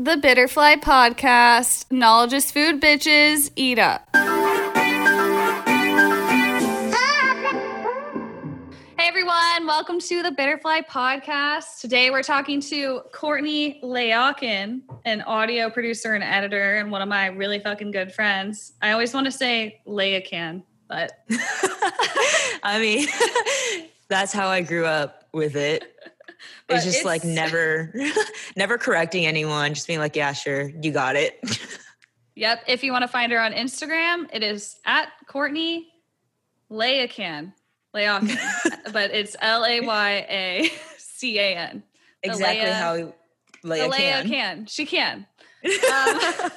The Bitterfly Podcast. Knowledge is food, bitches. Eat up. Hey everyone, welcome to the Bitterfly Podcast. Today we're talking to Courtney Layakin, an audio producer and editor, and one of my really fucking good friends. I always want to say Layakin, but I mean, that's how I grew up with it. It's just it's- like never, never correcting anyone, just being like, yeah, sure, you got it. Yep. If you want to find her on Instagram, it is at Courtney Layacan. Layacan. but it's L A Y A C A N. Exactly Leia- how Leia Leia can. can. She can. Um,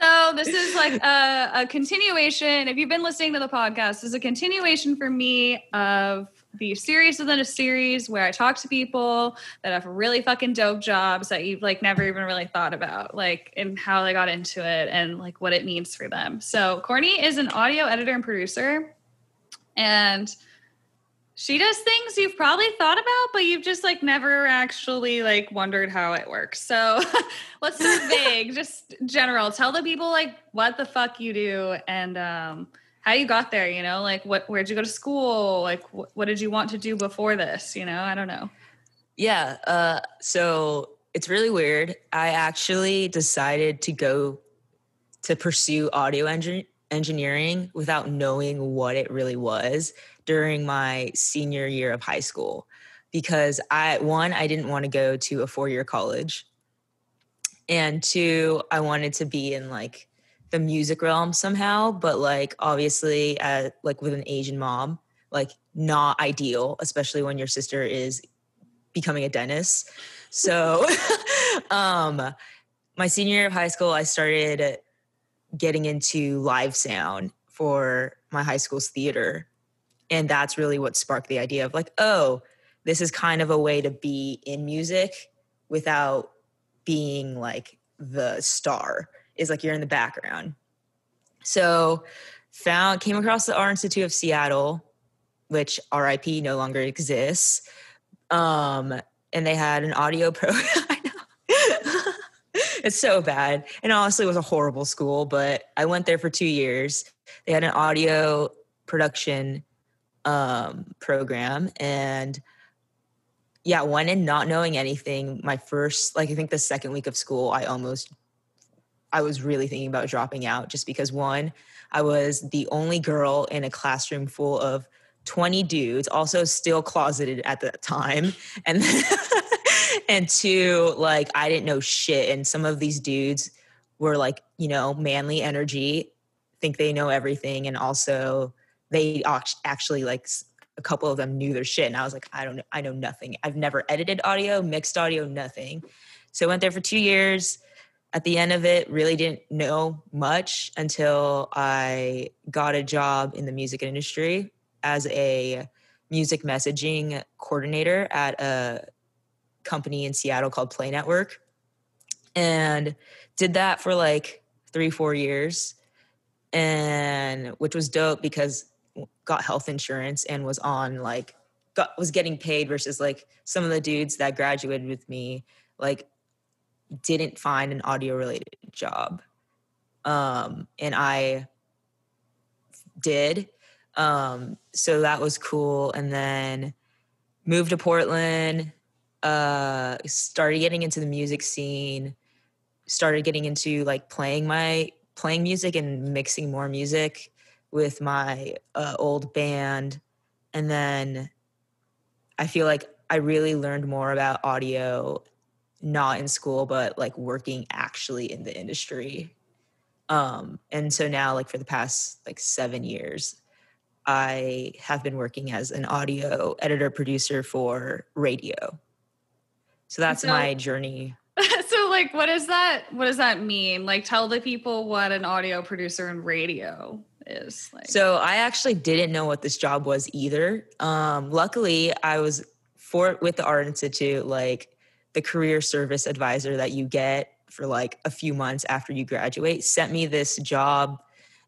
so this is like a, a continuation. If you've been listening to the podcast, this is a continuation for me of the series within a series where I talk to people that have really fucking dope jobs that you've like never even really thought about, like and how they got into it and like what it means for them. So Corny is an audio editor and producer, and she does things you've probably thought about, but you've just like never actually like wondered how it works. So let's start vague, just general. Tell the people like what the fuck you do and um, how you got there. You know, like what where'd you go to school? Like wh- what did you want to do before this? You know, I don't know. Yeah. Uh, so it's really weird. I actually decided to go to pursue audio engin- engineering without knowing what it really was during my senior year of high school because I one I didn't want to go to a four year college and two I wanted to be in like the music realm somehow but like obviously uh, like with an Asian mom like not ideal especially when your sister is becoming a dentist. So um my senior year of high school I started getting into live sound for my high school's theater. And that's really what sparked the idea of like oh this is kind of a way to be in music without being like the star is like you're in the background. So found came across the art institute of seattle which rip no longer exists um and they had an audio program. it's so bad. And honestly it was a horrible school but i went there for two years. They had an audio production um, program and yeah went in not knowing anything my first like i think the second week of school i almost i was really thinking about dropping out just because one i was the only girl in a classroom full of 20 dudes also still closeted at that time. And and two like i didn't know shit and some of these dudes were like you know manly energy think they know everything and also they actually like a couple of them knew their shit and i was like i don't know i know nothing. I've never edited audio mixed audio nothing. So i went there for two years at the end of it really didn't know much until i got a job in the music industry as a music messaging coordinator at a company in seattle called PlayNetwork. And did that for like three four years and which was dope because got health insurance and was on like got was getting paid versus like some of the dudes that graduated with me like didn't find an audio related job. Um and i did. Um so that was cool. And then moved to portland uh started getting into the music scene started getting into like playing my playing music and mixing more music with my uh, old band. And then i feel like i really learned more about audio not in school but like working actually in the industry um and so now like for the past like 7 years i have been working as an audio editor producer for radio so that's So- my journey so like what does that what does that mean? Like tell the people what an audio producer in radio is like. So I actually didn't know what this job was either. Um, luckily, I was for with the Art Institute, like the career service advisor that you get for like a few months after you graduate, sent me this job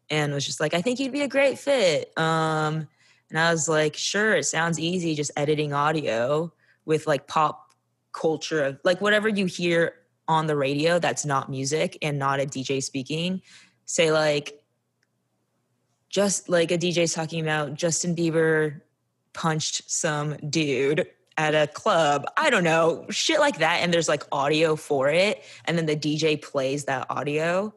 and was just like, I think you'd be a great fit. Um, and I was like, sure, it sounds easy, just editing audio with like pop culture of like whatever you hear on the radio that's not music and not a DJ speaking. Say like just like a DJ's talking about Justin Bieber punched some dude at a club. I don't know, shit like that. And there's like audio for it. And then the DJ plays that audio.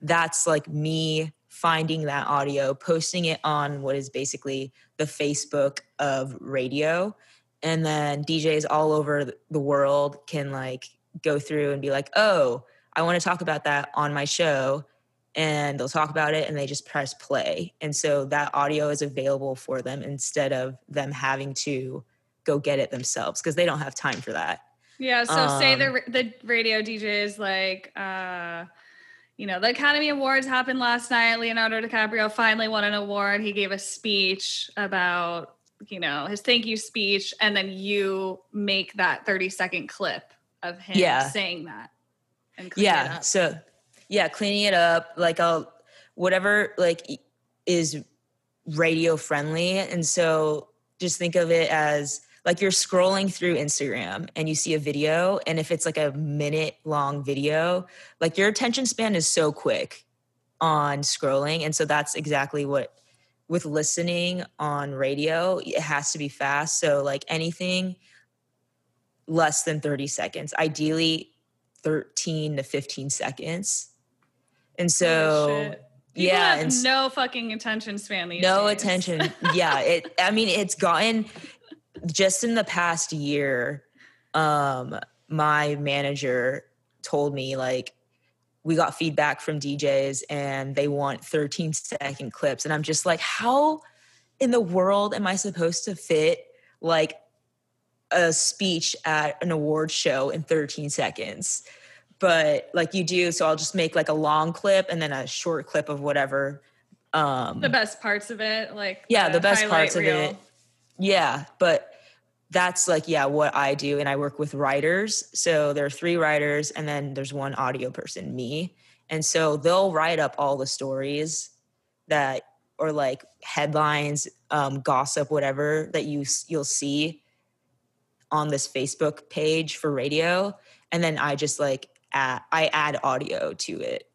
That's like me finding that audio, posting it on what is basically the Facebook of radio. And then DJs all over the world can like go through and be like, oh, I want to talk about that on my show. And they'll talk about it and they just press play. And so that audio is available for them instead of them having to go get it themselves because they don't have time for that. Yeah. So um, say the the radio DJ is like, uh, you know, the Academy Awards happened last night. Leonardo DiCaprio finally won an award. He gave a speech about, you know, his thank you speech, and then you make that thirty second clip of him yeah. saying that. yeah. So yeah, cleaning it up, like I'll whatever like is radio friendly, and so just think of it as like you're scrolling through Instagram and you see a video, and if it's like a minute long video, like your attention span is so quick on scrolling. And so that's exactly what with listening on radio, it has to be fast. So, like anything less than 30 seconds, ideally 13 to 15 seconds. And so, yeah, no fucking attention span. no days. attention. yeah, it. I mean, it's gotten just in the past year, um, my manager told me like we got feedback from DJs and they want 13 second clips. And I'm just like, how in the world am I supposed to fit like a speech at an award show in 13 seconds? But like you do, so I'll just make like a long clip and then a short clip of whatever. Um the best parts of it, like yeah, the, the best parts reel. of it. Yeah, but that's like yeah what i do and i work with writers. So there are three writers and then there's one audio person me. And so they'll write up all the stories that or like headlines um, gossip whatever that you you'll see on this facebook page for radio. And then i just like add, i add audio to it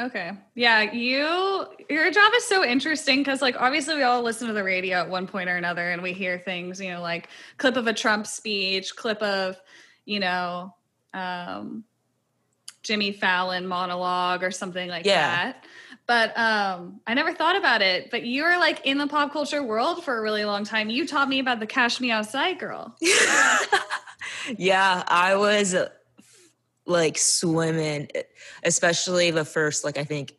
Okay. Yeah, you your job is so interesting because like obviously we all listen to the radio at one point or another and we hear things, you know, like clip of a Trump speech, clip of, you know, um Jimmy Fallon monologue or something like yeah. that. But um I never thought about it. But you were like in the pop culture world for a really long time. You taught me about the Cash Me Outside girl. yeah, I was like swimming, especially the first, like, I think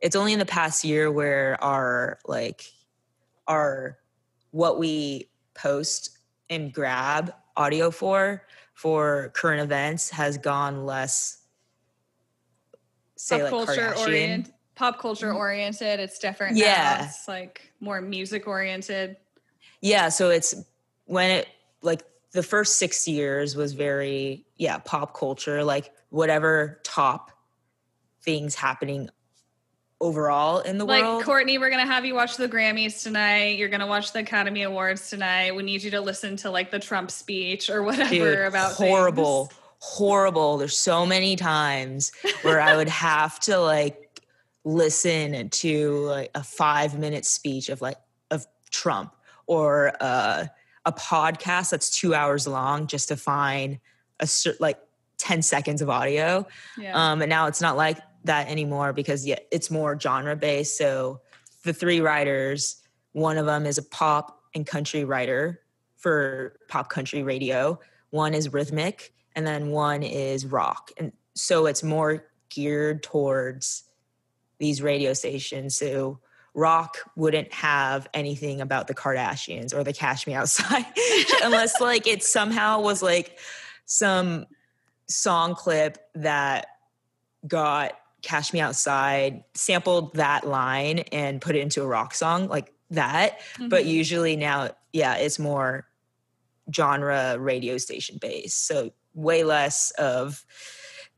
it's only in the past year where our, like, our, what we post and grab audio for, for current events has gone less, say, pop like culture oriented. Pop culture mm-hmm. oriented. It's different. Yeah. Now. It's like more music oriented. Yeah. So it's when it, like, the first six years was very yeah pop culture like whatever top things happening overall in the like, world. Like Courtney, we're gonna have you watch the Grammys tonight. You're gonna watch the Academy Awards tonight. We need you to listen to like the Trump speech or whatever Dude, about horrible, things. horrible. There's so many times where I would have to like listen to like a five minute speech of like of Trump or uh, a podcast that's two hours long just to find a certain like 10 seconds of audio. Yeah. Um, and now it's not like that anymore because yeah, it's more genre based. So the three writers, one of them is a pop and country writer for pop country radio. One is rhythmic and then one is rock. And so it's more geared towards these radio stations. So rock wouldn't have anything about the Kardashians or the Cash Me Outside unless like it somehow was like some song clip that got Cash Me Outside, sampled that line and put it into a rock song like that. Mm-hmm. But usually now, yeah, it's more genre radio station based. So way less of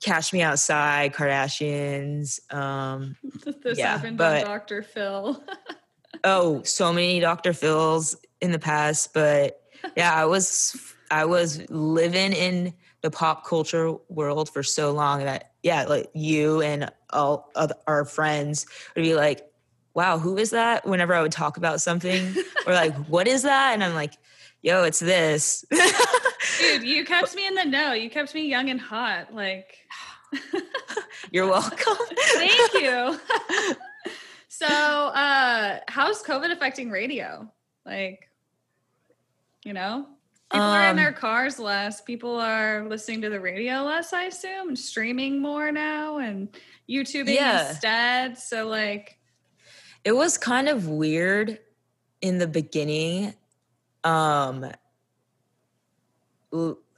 Cash Me Outside, Kardashians. Um, this yeah, happened but, on Dr. Phil. oh, so many Dr. Phils in the past, but yeah, I was I was living in the pop culture world for so long that yeah, like you and all of our friends would be like, "Wow, who is that?" Whenever I would talk about something, or like, "What is that?" and I'm like, "Yo, it's this." Dude, you kept me in the know. You kept me young and hot. Like, you're welcome. Thank you. so, uh, how's COVID affecting radio? Like, you know, people um, are in their um, cars less. People are listening to the radio less, I assume, and streaming more now and YouTubing yeah. instead. So, like, it was kind of weird in the beginning. Um,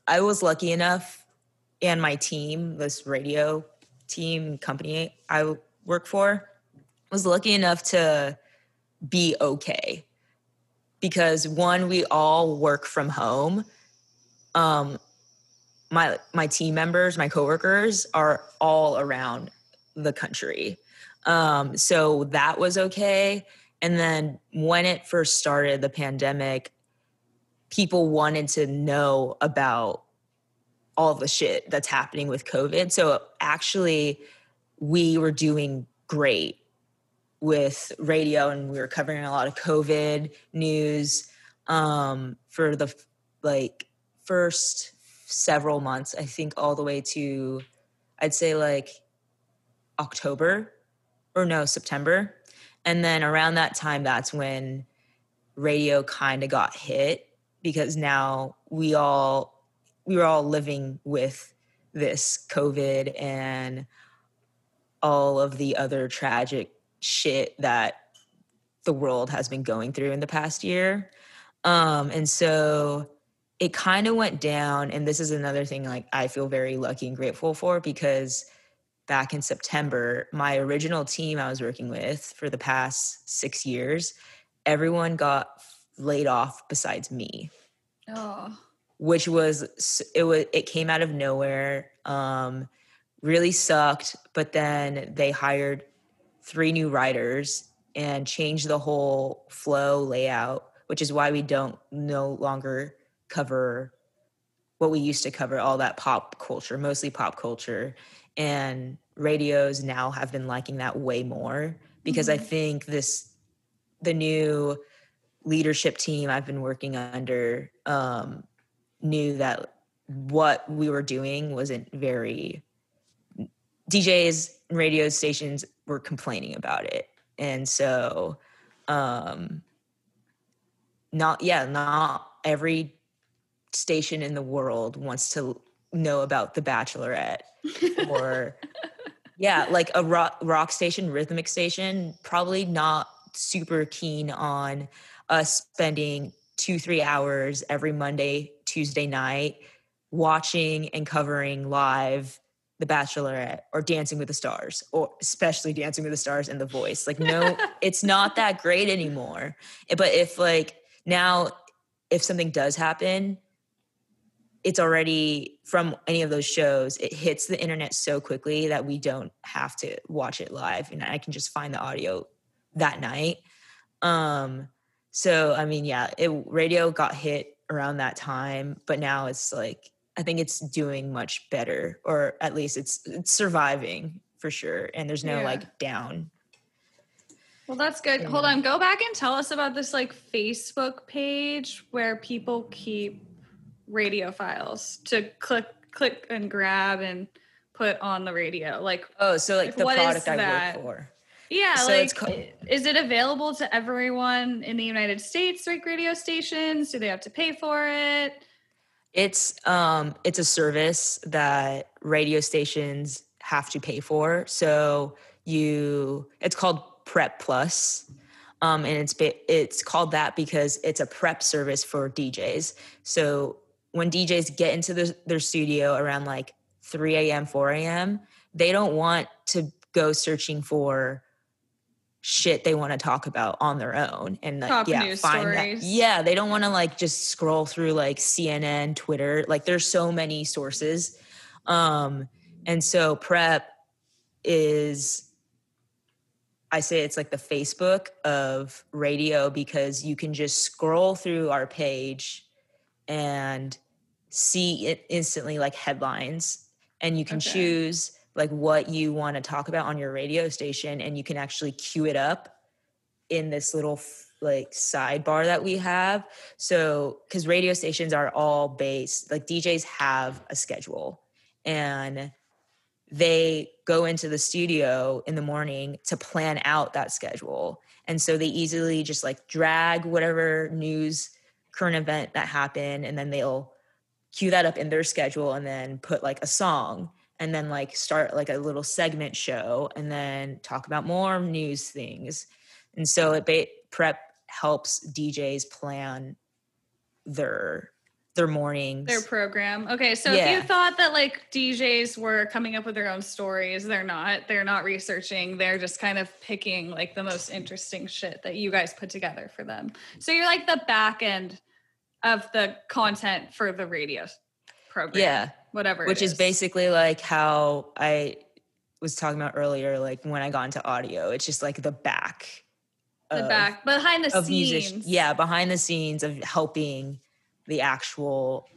I was lucky enough, and my team, this radio team company I work for, was lucky enough to be okay because one, we all work from home. Um, my my team members, my coworkers are all around the country, um, so that was okay. And then when it first started, the pandemic, people wanted to know about all the shit that's happening with COVID. So actually, we were doing great with radio and we were covering a lot of COVID news um, for the like first several months, I think all the way to, I'd say like October or no, September. And then around that time, that's when radio kind of got hit because now we all we were all living with this covid and all of the other tragic shit that the world has been going through in the past year. Um and so it kind of went down and this is another thing like i feel very lucky and grateful for because back in september my original team i was working with for the past six years everyone got laid off besides me. Oh. Which was it was it came out of nowhere. Um really sucked, but then they hired three new writers and changed the whole flow layout, which is why we don't no longer cover what we used to cover all that pop culture, mostly pop culture. And radios now have been liking that way more because mm-hmm. I think this the new leadership team I've been working under um, knew that what we were doing wasn't very DJs and radio stations were complaining about it. And so um not yeah, not every station in the world wants to know about the bachelorette or yeah, like a rock, rock station, rhythmic station, probably not super keen on us spending two, three hours every Monday, Tuesday night watching and covering live The Bachelorette or Dancing with the Stars, or especially Dancing with the Stars and The Voice. Like, no, it's not that great anymore. But if, like, now, if something does happen, it's already from any of those shows, it hits the internet so quickly that we don't have to watch it live. And I can just find the audio that night. Um, so I mean, yeah, it radio got hit around that time, but now it's like I think it's doing much better, or at least it's it's surviving for sure. And there's no yeah. like down. Well, that's good. Hold on, go back and tell us about this like Facebook page where people keep radio files to click click and grab and put on the radio. Like oh, so like the product I work for. Yeah, so like co- is it available to everyone in the United States, like radio stations? Do they have to pay for it? It's um it's a service that radio stations have to pay for. So you it's called Prep Plus. Um, and it's it's called that because it's a prep service for DJs. So when DJs get into the, their studio around like 3 a.m., 4 a.m., they don't want to go searching for shit they want to talk about on their own and like Top yeah find stories. that yeah they don't want to like just scroll through like cnn twitter like there's so many sources um and so prep is i say it's like the facebook of radio because you can just scroll through our page and see it instantly like headlines and you can Okay. choose like what you want to talk about on your radio station and you can actually queue it up in this little like sidebar that we have. So because radio stations are all based like djs have a schedule and they go into the studio in the morning to plan out that schedule. And so they easily just like drag whatever news current event that happened and then they'll cue that up in their schedule and then put like a song and then like start like a little segment show and then talk about more news things and so it ba- prep helps djs plan their their mornings Their program. Okay, so if you thought that like DJs were coming up with their own stories, they're not. They're not researching. They're just kind of picking like the most interesting shit that you guys put together for them. So you're like the back end of the content for the radio program. yeah Whatever. which is basically like how I was talking about earlier, like when I got into audio. It's just like the back, the of, back behind the of scenes. music. Yeah, behind the scenes of helping the actual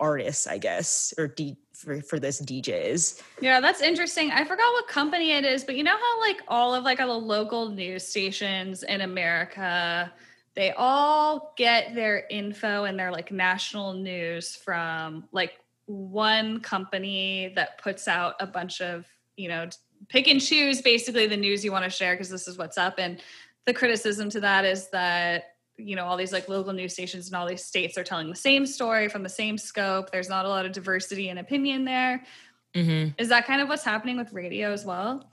artists, I guess, or D, for for this DJs. Yeah, that's interesting. I forgot what company it is, but you know how like all of like all the local news stations in America, they all get their info and their like national news from like one company that puts out a bunch of, you know, pick and choose basically the news you want to share because this is what's up and the criticism to that is that you know all these like local news stations in all these states are telling the same story from the same scope there's not a lot of diversity and opinion there Mm-hmm. is that kind of what's happening with radio as well?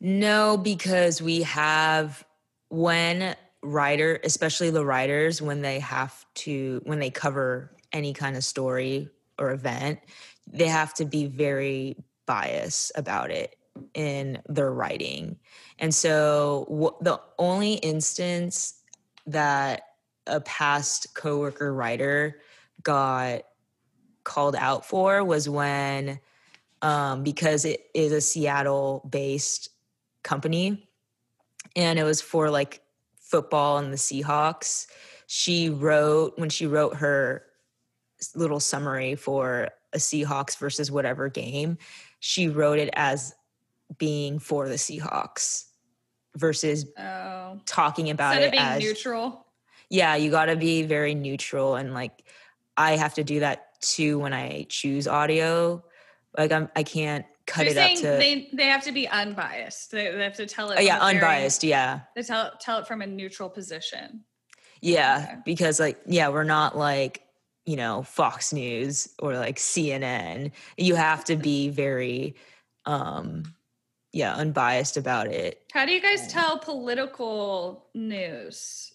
No, because we have when writer, especially the writers, when they have to when they cover any kind of story or event, they have to be very biased about it in their writing. And so the only instance that a past coworker writer got called out for was when um, because it is a Seattle based company and it was for like football and the Seahawks. She wrote, when she wrote her little summary for a Seahawks versus whatever game, she wrote it as being for the Seahawks versus Oh, talking about instead it of being as neutral. yeah you got to be very neutral and like i have to do that too when i choose audio like i'm i can't cut You're it up to they they have to be unbiased. They, they have to tell it. oh, yeah a very- unbiased yeah They tell tell it from a neutral position. yeah Okay. because like yeah we're not like you know fox news or like cnn you have to be very um yeah unbiased about it How do you guys tell political news?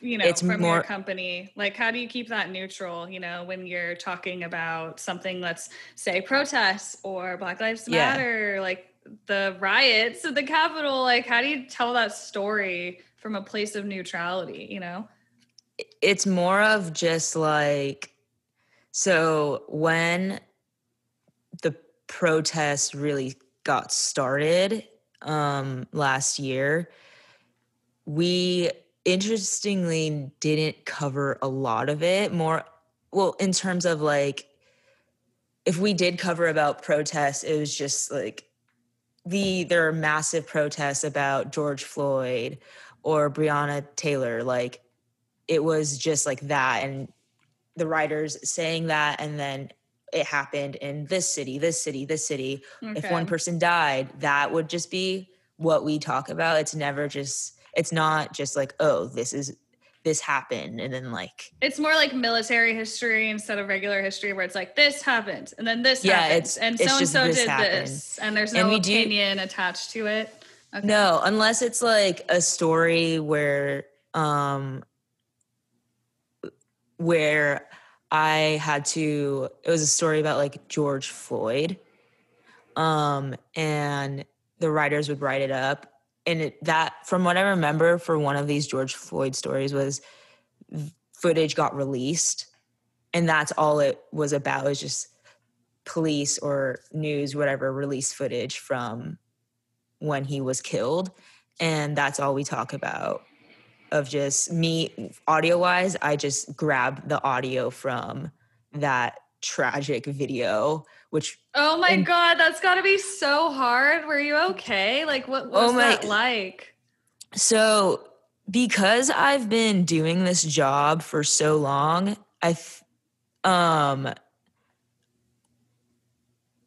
You know, It's from more- your company, like how do you keep that neutral? You know, when you're talking about something, let's say protests or Black Lives Yeah. Matter, like the riots at the Capitol. Like, how do you tell that story from a place of neutrality? You know, it's more of just like so when the protests really got started um last year we interestingly didn't cover a lot of it more well in terms of like if we did cover about protests it was just like the there are massive protests about George Floyd or Breonna Taylor like it was just like that and the writers saying that and then it happened in this city this city this city if one person died that would just be what we talk about it's never just it's not just like oh this is this happened and then like It's more like military history instead of regular history, where it's like this happened and then this Yeah, happened it's- and so and so did happened. this, and there's And no do- opinion attached to it. Okay. No, unless it's like a story where um where I had to it was a story about like George Floyd. Um and the writers would write it up and it, that from what I remember for one of these George Floyd stories was footage got released and that's all it was about is just police or news whatever release footage from when he was killed and that's all we talk about of just me audio wise i just grab the audio from that tragic video, which Oh my And- god, that's got to be so hard. Were you okay? Like, what what was Oh my- that like? So, because I've been doing this job for so long, I, th- um,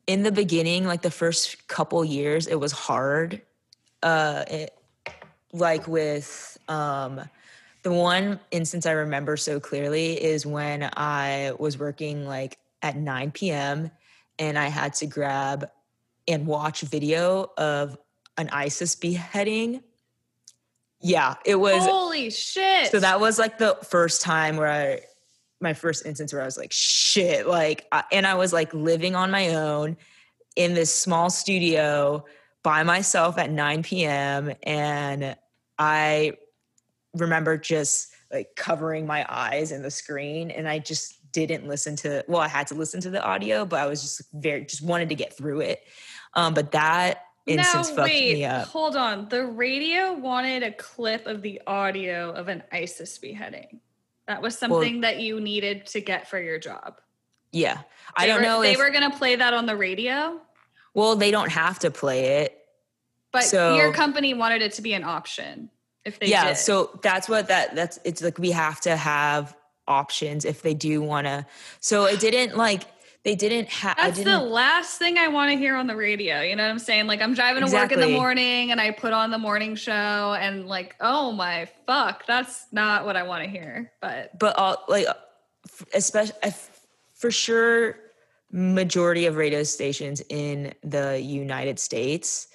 in the beginning, like the first couple years, it was hard. Uh, it, like with um, the one instance I remember so clearly is when I was working like at 9 p.m. and I had to grab and watch video of an ISIS beheading. Yeah, it was. Holy shit! So that was like the first time where I, my first instance where I was like, shit, like, I- and I was like living on my own in this small studio by myself at 9 p.m. And I remember just like covering my eyes in the screen and I just didn't listen to, well, I had to listen to the audio, but I was just very, just wanted to get through it. Um, but that instance now, fucked wait, me up. hold on. The radio wanted a clip of the audio of an ISIS beheading. That was something that you needed to get for your job. Yeah. I They don't were- know They if, were going to play that on the radio, well, they don't have to play it. But So- your company wanted it to be an option. If they yeah did. so that's what that that's it's like we have to have options if they do want to so it didn't like they didn't have That's the didn't last thing I want to hear on the radio. You know what I'm saying? Like I'm driving to work in the morning and I put on the morning show and like, oh my fuck, that's not what I want to hear. But but all like especially for sure majority of radio stations in the united states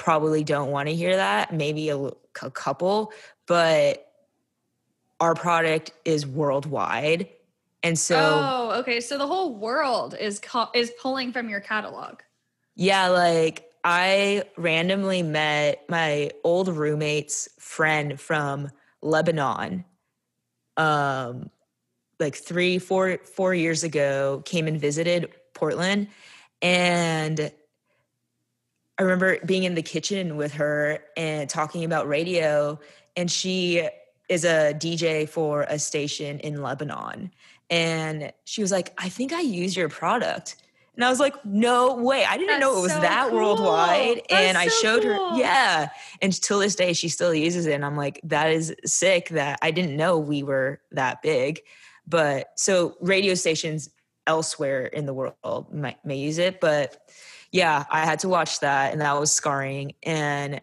probably don't want to hear that maybe a couple but our product is worldwide and so oh, okay. So the whole world is co- is pulling from your catalog. Yeah, like I randomly met my old roommate's friend from Lebanon. Um like 3 4 4 years ago came and visited Portland and I remember being in the kitchen with her and talking about radio and she is a DJ for a station in Lebanon and she was like, "I think I use your product." And I was like, "No way! I didn't know it was so that cool. worldwide." and I so showed cool. her, yeah. And till this day, she still uses it. And I'm like, "That is sick." That I didn't know we were that big. But so radio stations elsewhere in the world might, may use it, but yeah, I had to watch that, and that was scarring. And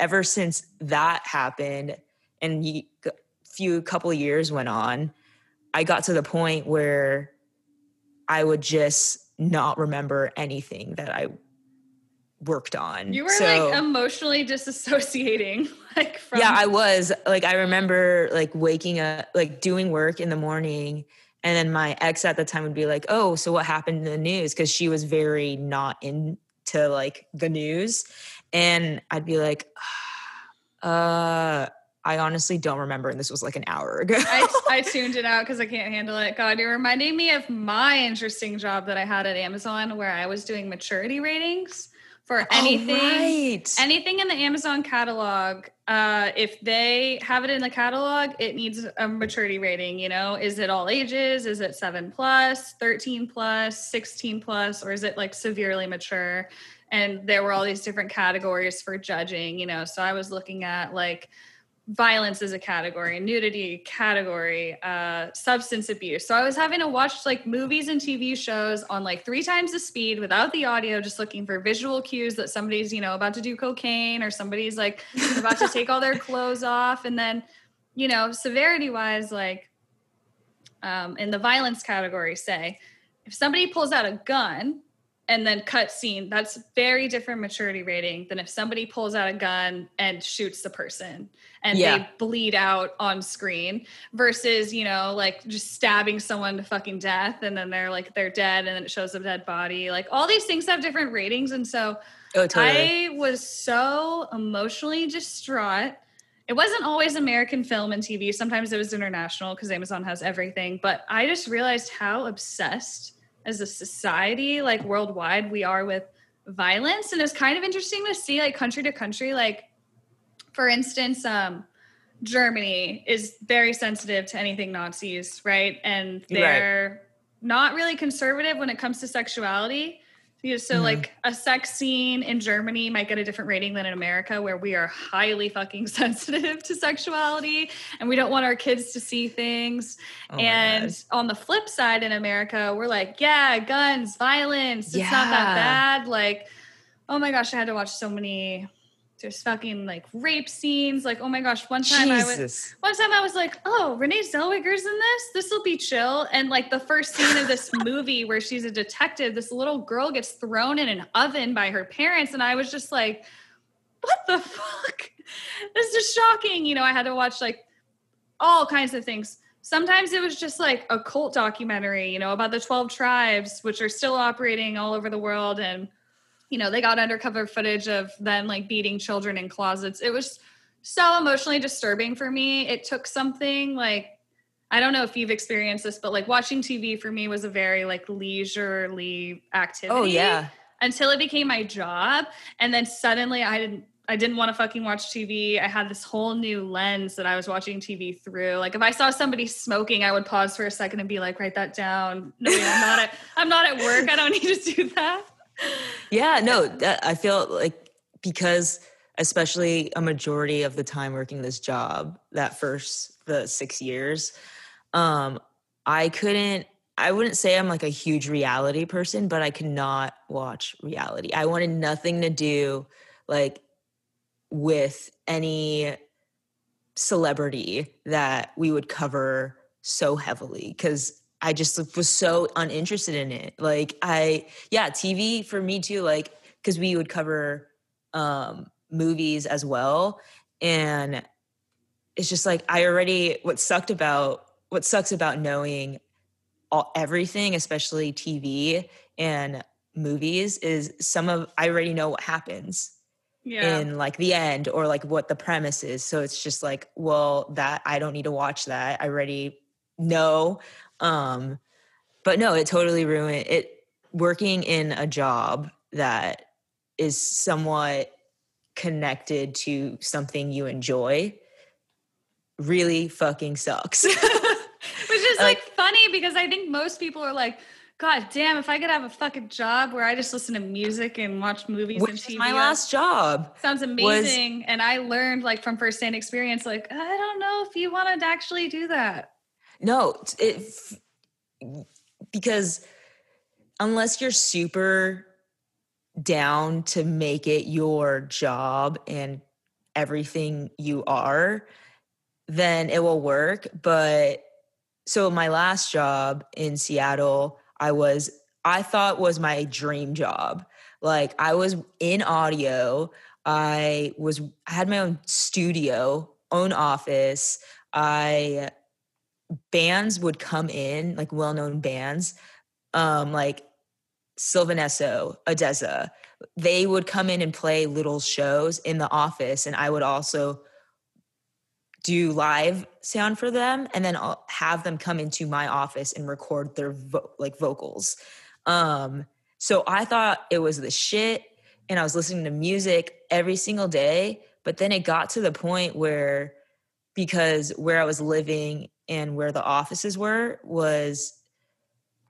ever since that happened, and a few couple years went on, I got to the point where I would just not remember anything that I worked on. You were So- like emotionally disassociating, like from yeah, I was like, I remember like waking up, like doing work in the morning. And then my ex at the time would be like, Oh, so what happened in the news? Cause she was very not into like the news. And I'd be like, Uh, I honestly don't remember. And this was like an hour ago. I, I tuned it out because I can't handle it. God, you're reminding me of my interesting job that I had at Amazon where I was doing maturity ratings for anything. Right. Anything in the Amazon catalog, uh, if they have it in the catalog, it needs a maturity rating. You know, is it all ages? Is it seven plus, 13 plus, 16 plus, or is it like severely mature? And there were all these different categories for judging, you know. So I was looking at like violence is a category, nudity category, uh, substance abuse. So I was having to watch like movies and TV shows on like three times the speed without the audio, just looking for visual cues that somebody's, you know, about to do cocaine or somebody's like about to take all their clothes off. And then, you know, severity wise, like um, in the violence category, say, if somebody pulls out a gun and then cut scene, that's very different maturity rating than if somebody pulls out a gun and shoots the person and Yeah. they bleed out on screen versus, you know, like just stabbing someone to fucking death and then they're like they're dead and then it shows a dead body. Like all these things have different ratings. And so oh, totally. I was so emotionally distraught. It wasn't always American film and TV. Sometimes it was international because Amazon has everything. But I just realized how obsessed as a society, like worldwide, we are with violence. And it's kind of interesting to see, like country to country, like for instance, um, Germany is very sensitive to anything Nazis, right? And they're right. not really conservative when it comes to sexuality. Yeah, so, mm-hmm. like a sex scene in Germany might get a different rating than in America, where we are highly fucking sensitive to sexuality and we don't want our kids to see things. Oh and on the flip side, in America, we're like, yeah, guns, violence, it's yeah. not that bad. Like, oh my gosh, I had to watch so many there's fucking like rape scenes. Like, oh my gosh, one time Jesus. I was one time I was like, oh, Renee Zellweger's in this. This will be chill. And like the first scene of this movie where she's a detective, this little girl gets thrown in an oven by her parents, and I was just like, what the fuck? This is shocking. You know, I had to watch like all kinds of things. Sometimes it was just like a cult documentary, you know, about the 12 tribes, which are still operating all over the world and you know, they got undercover footage of them like beating children in closets. It was so emotionally disturbing for me. It took something like I don't know if you've experienced this, but like watching TV for me was a very like leisurely activity. Oh yeah. Until it became my job. And then suddenly I didn't I didn't want to fucking watch TV. I had this whole new lens that I was watching TV through. Like if I saw somebody smoking, I would pause for a second and be like, write that down. No, I'm not at I'm not at work. I don't need to do that yeah, no, that, I feel like because especially a majority of the time working this job, that first the 6 years, um I couldn't I wouldn't say I'm like a huge reality person, but I could not watch reality. I wanted nothing to do like with any celebrity that we would cover so heavily because I just was so uninterested in it. Like I, yeah, TV for me too. Like because we would cover um, movies as well, and it's just like I already. What sucked about what sucks about knowing all everything, especially TV and movies, is some of I already know what happens. Yeah. in like the end or like what the premise is so it's just like well that i don't need to watch that i already know um, but no, it totally ruined it. Working in a job that is somewhat connected to something you enjoy really fucking sucks. Which is like, like funny because I think most people are like, God damn, if I could have a fucking job where I just listen to music and watch movies Which and TV. my last job. Sounds amazing. Was, and I learned like from firsthand experience, like, I don't know if you want to actually do that. No, it because unless you're super down to make it your job and everything you are, then it will work. But so my last job in Seattle, I was I thought was my dream job. Like I was in audio. I was I had my own studio, own office. I bands would come in, like well-known bands, um, like Sylvan Esso, ODESZA. They would come in and play little shows in the office, and I would also do live sound for them, and then I'll have them come into my office and record their vo- like vocals. Um, so I thought it was the shit, and I was listening to music every single day. But then it got to the point where, because where I was living and where the offices were was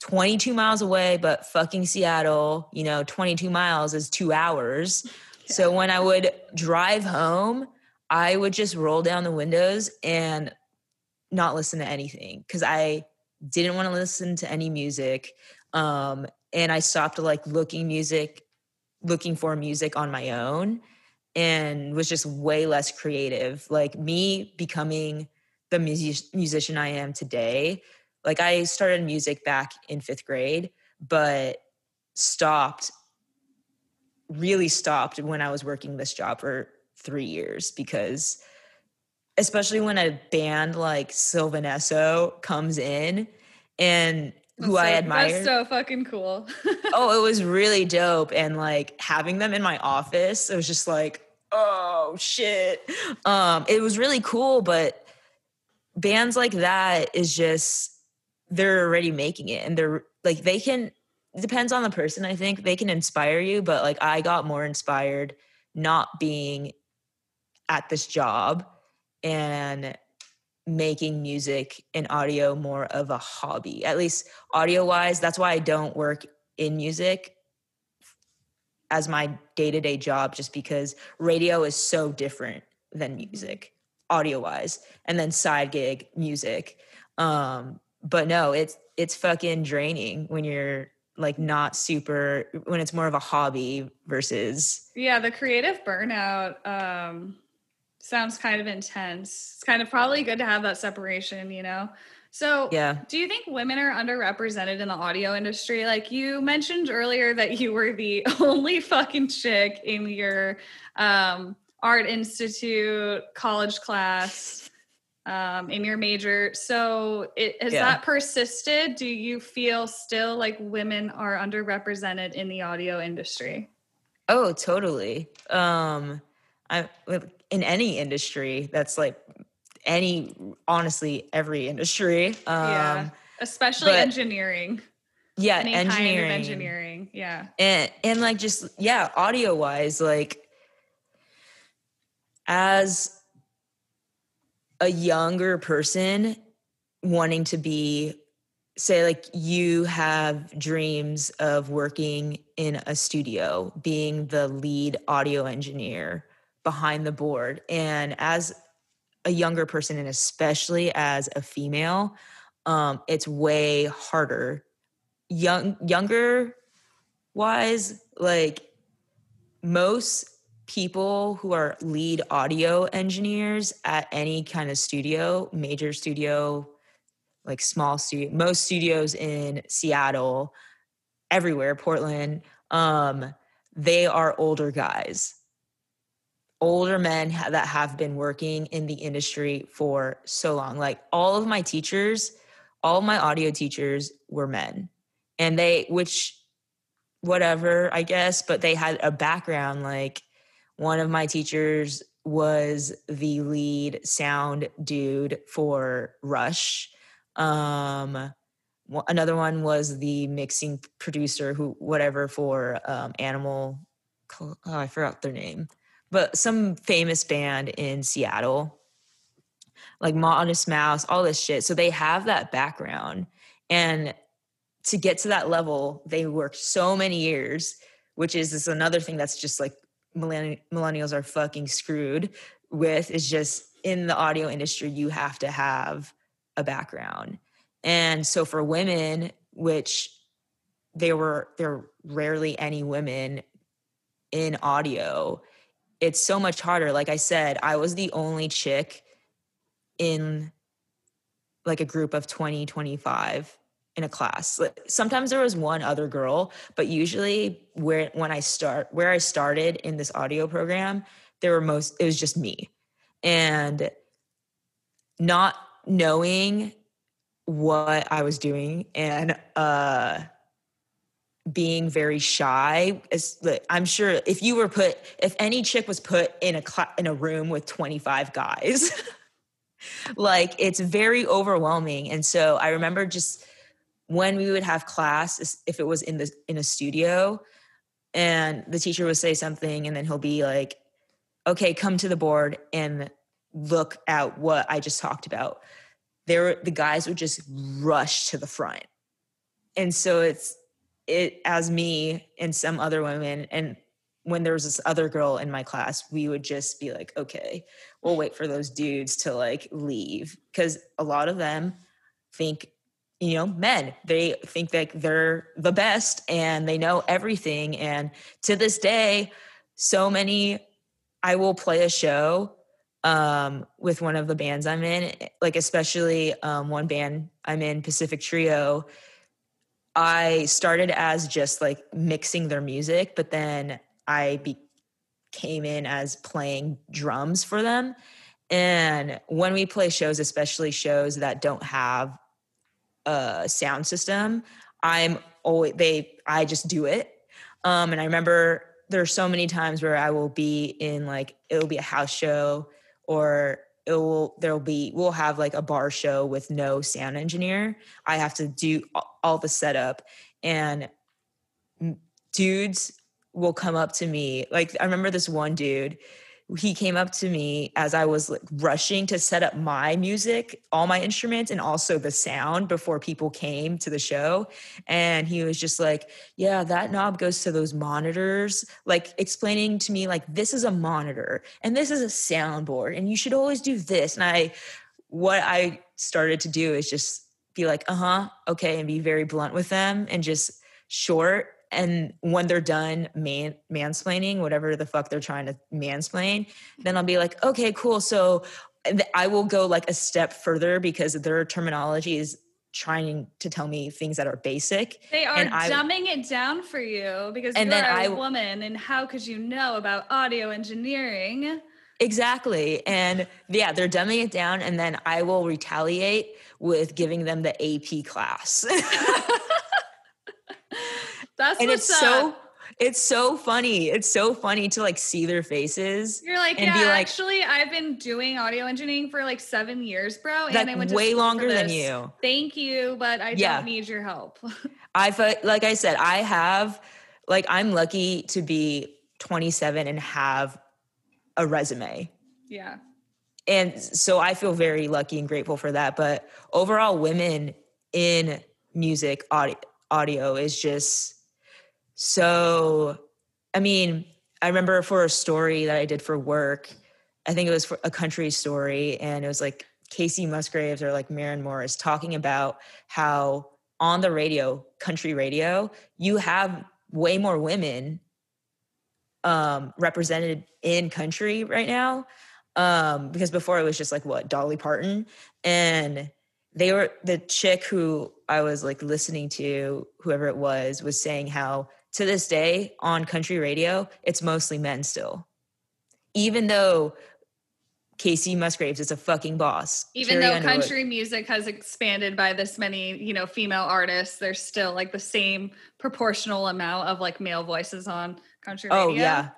22 miles away, but fucking Seattle, you know, 22 miles is two hours. Yeah. So when I would drive home, I would just roll down the windows and not listen to anything because I didn't want to listen to any music. Um, and I stopped like looking music, looking for music on my own and was just way less creative. Like me becoming the music- musician I am today. Like I started music back in fifth grade, but stopped, really stopped when I was working this job for three years because especially when a band like Sylvan Esso comes in and who so, I admire. So fucking cool. oh, it was really dope. And like having them in my office, it was just like, oh shit. Um, it was really cool, but bands like that is just they're already making it and they're like they can depends on the person i think they can inspire you but like i got more inspired not being at this job and making music and audio more of a hobby, at least audio wise. That's why I don't work in music as my day to day job, just because radio is so different than music, audio wise, and then side gig music. Um, but no, it's it's fucking draining when you're like not super when it's more of a hobby versus Yeah, the creative burnout um, sounds kind of intense. It's kind of probably good to have that separation, you know? So, yeah do you think women are underrepresented in the audio industry? Like you mentioned earlier that you were the only fucking chick in your um, art institute college class um, in your major. So, it, has Yeah. that persisted? Do you feel still like women are underrepresented in the audio industry? Oh, totally. Um, I in any industry that's like any honestly every industry. Um, yeah, especially but- engineering. yeah, Any engineering, kind of engineering. Yeah. and and like just yeah, audio wise, like as a younger person wanting to be say like you have dreams of working in a studio being the lead audio engineer behind the board. And as a younger person and especially as a female um it's way harder. Young younger wise like most people who are lead audio engineers at any kind of studio major studio like small studio most studios in seattle everywhere portland um they are older guys. Older men that have been working in the industry for so long. Like all of my teachers all my audio teachers were men. And they which whatever i guess but they had a background like one of my teachers was the lead sound dude for rush. Um another one was the mixing producer who whatever for um animal oh i forgot their name but some famous band in seattle. Like modest mouse all this shit. So they have that background. And to get to that level they worked so many years which is, another thing that's just like millennials are fucking screwed with is just in the audio industry you have to have a background. And so for women which there were there are rarely any women in audio it's so much harder. Like i said i was the only chick in like a group of 20 25 in a class. Like, sometimes there was one other girl but usually where when i start where i started in this audio program there were most it was just me. And not knowing what i was doing and uh being very shy is i'm sure if you were put if any chick was put in a cla- in a room with 25 guys like it's very overwhelming. And so i remember just when we would have class if it was in the in a studio and the teacher would say something and then he'll be like okay come to the board and look at what i just talked about. There the guys would just rush to the front. And so it's it as me and some other women and when there was this other girl in my class we would just be like okay we'll wait for those dudes to like leave. Because a lot of them think you know men. They think that they're the best and they know everything. And to this day so many i will play a show um with one of the bands i'm in like especially um one band i'm in pacific trio. I started as just like mixing their music but then i be- came in as playing drums for them. And when we play shows especially shows that don't have a sound system i'm always they i just do it. Um and i remember there's so many times where i will be in like it'll be a house show or it will there'll be we'll have like a bar show with no sound engineer. I have to do all the setup and dudes will come up to me like i remember this one dude he came up to me as I was like rushing to set up my music, all my instruments, and also the sound before people came to the show. And he was just like, Yeah, that knob goes to those monitors, like explaining to me, like, this is a monitor and this is a soundboard, and you should always do this. And I, what I started to do is just be like, Uh huh, okay, and be very blunt with them and just short and when they're done man mansplaining whatever the fuck they're trying to mansplain then i'll be like okay cool so i will go like a step further because their terminology is trying to tell me things that are basic they are dumbing it down for you because and you're then a I, woman and how could you know about audio engineering? Exactly and yeah they're dumbing it down and then i will retaliate with giving them the ap class That's and it's up. so it's so funny. It's so funny to like see their faces. You're like, and yeah, be like, actually, I've been doing audio engineering for like seven years, bro. And I went way longer than you. Thank you, but I yeah. don't need your help. I feel like I said, I have like I'm lucky to be 27 and have a resume. Yeah. And so I feel very lucky and grateful for that. But overall, women in music audio audio is just so, I mean, I remember for a story that I did for work, I think it was for a country story, and it was like Kacey Musgraves or like Maren Morris talking about how on the radio, country radio, you have way more women um, represented in country right now. Um, because before it was just like what Dolly Parton, and they were the chick who I was like listening to, whoever it was, was saying how to this day on country radio, it's mostly men still. Even though Kacey Musgraves is a fucking boss. Even Carrie though Underwood. country music has expanded by this many, you know, female artists, there's still like the same proportional amount of like male voices on country oh, radio. Oh yeah.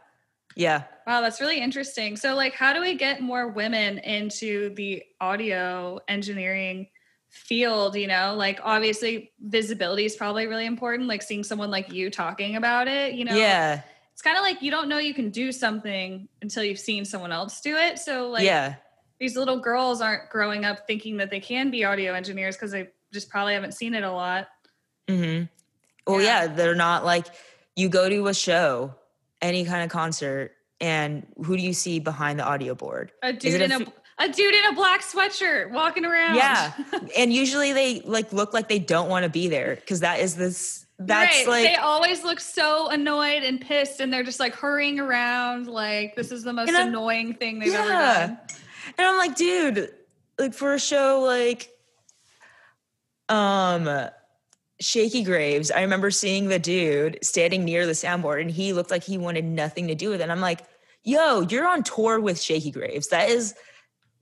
Yeah. Wow, that's really interesting. So like how do we get more women into the audio engineering field you know like obviously visibility is probably really important like seeing someone like you talking about it you know? Yeah. It's kind of like you don't know you can do something until you've seen someone else do it so like yeah. these little girls aren't growing up thinking that they can be audio engineers because they just probably haven't seen it a lot. Mm-hmm. Well yeah. yeah they're not like you go to a show any kind of concert and who do you see behind the audio board? A dude in a, a a dude in a black sweatshirt walking around. Yeah. and usually they like look like they don't want to be there because that is this that's right. like they always look so annoyed and pissed and they're just like hurrying around like this is the most annoying thing they've yeah. ever done. And I'm like, dude, like for a show like um Shakey Graves, I remember seeing the dude standing near the soundboard and he looked like he wanted nothing to do with it. And I'm like, yo, you're on tour with Shakey Graves. That is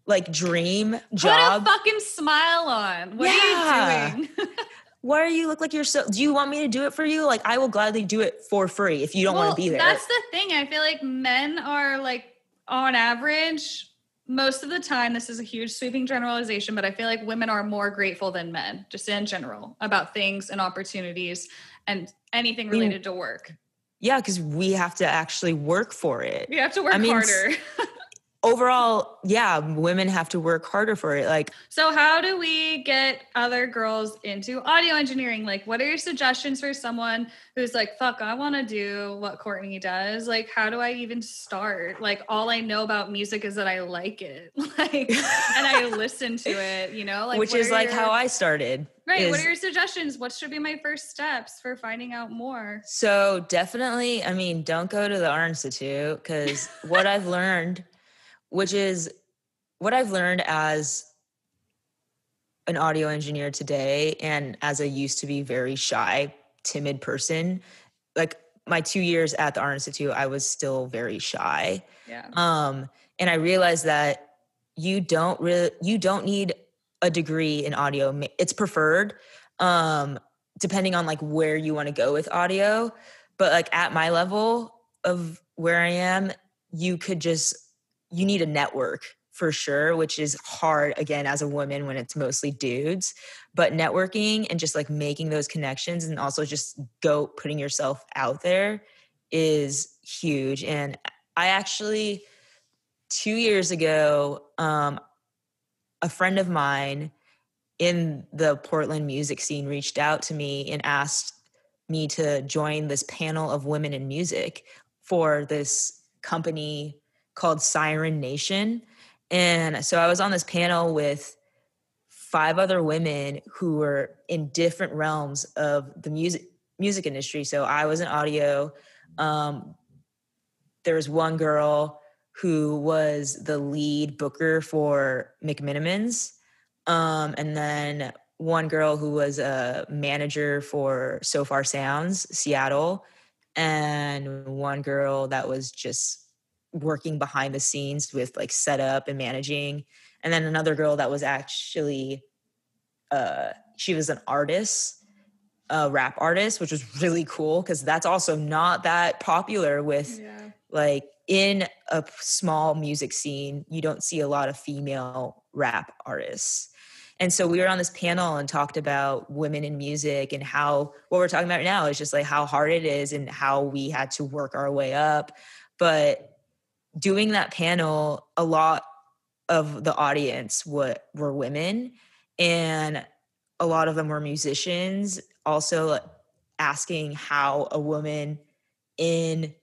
like dream job. Put a fucking smile on. What yeah. are you doing? Why are you look like you're so do you want me to do it for you? Like I will gladly do it for free if you don't well, want to be there. That's the thing. I feel like men are like on average most of the time this is a huge sweeping generalization but i feel like women are more grateful than men just in general about things and opportunities and anything related I mean, to work yeah because we have to actually work for it we have to work I mean, harder overall, yeah, women have to work harder for it. Like, so how do we get other girls into audio engineering? Like, what are your suggestions for someone who's like, fuck, I want to do what Courtney does? Like, how do I even start? Like, all I know about music is that I like it, like, and I listen to it, you know, like, which is like your, how I started. Right. Is, what are your suggestions? What should be my first steps for finding out more? So, definitely, I mean, don't go to the Art Institute because what I've learned which is what I've learned as an audio engineer today and as a used to be very shy, timid person. Like my two years at the Art Institute, I was still very shy. Yeah. Um, and I realized that you don't really you don't need a degree in audio. It's preferred, um, depending on like where you want to go with audio. But like at my level of where I am, you could just you need a network for sure, which is hard again as a woman when it's mostly dudes. But networking and just like making those connections and also just go putting yourself out there is huge. And I actually two years ago, um, a friend of mine in the Portland music scene reached out to me and asked me to join this panel of women in music for this company called Siren Nation. And so I was on this panel with five other women who were in different realms of the music music industry. So I was in audio. Um, there was one girl who was the lead booker for McMenamins. Um, and then one girl who was a manager for Sofar Sounds, Seattle, and one girl that was just working behind the scenes with like setup and managing. And then another girl that was actually uh she was an artist, a rap artist, which was really cool because that's also not that popular with yeah. like in a small music scene, you don't see a lot of female rap artists. And so we were on this panel and talked about women in music and how what we're talking about right now is just like how hard it is and how we had to work our way up. But doing that panel, a lot of the audience were, were women and a lot of them were musicians, also asking how a woman in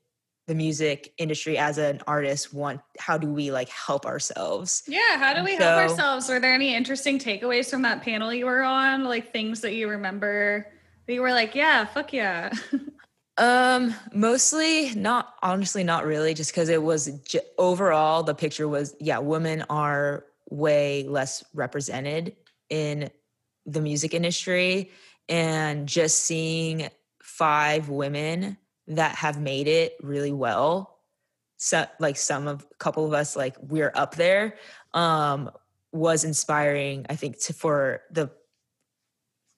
the music industry as an artist want how do we like help ourselves? Yeah how do we so, help ourselves? Were there any interesting takeaways from that panel you were on? Like things that you remember that you were like yeah fuck yeah um mostly not honestly not really just because it was j- overall the picture was yeah women are way less represented in the music industry and just seeing five women that have made it really well so like some of a couple of us like we're up there um was inspiring i think to for the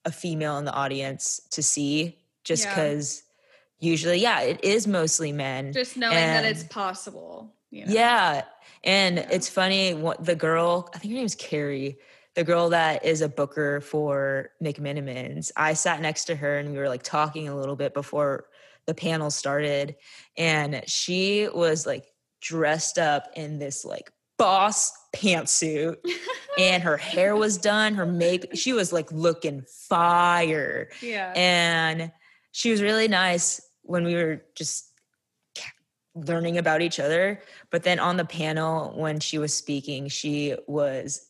a female in the audience to see just because yeah. Usually yeah it is mostly men just knowing and, that it's possible you know? yeah and yeah. it's funny what the girl i think her name's carrie the girl that is a booker for McMenamins I sat next to her and we were like talking a little bit before the panel started and she was like dressed up in this like boss pantsuit and her hair was done her make she was like looking fire yeah and she was really nice when we were just learning about each other but then on the panel when she was speaking she was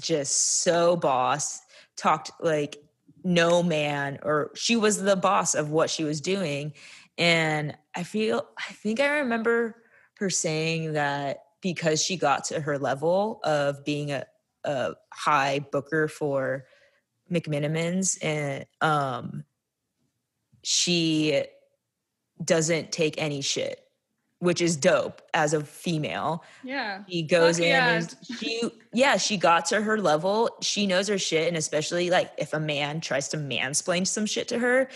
just so boss talked like no man or she was the boss of what she was doing. And i feel i think i remember her saying that because she got to her level of being a, a high booker for McMenamins and um she doesn't take any shit which is dope as a female. Yeah. She goes Fuck in yeah. and she yeah, she got to her level. She knows her shit. And especially like if a man tries to mansplain some shit to her,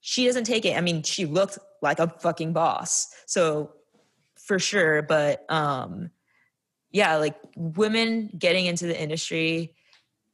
she doesn't take it. I mean, she looked like a fucking boss. So for sure. But um yeah, like women getting into the industry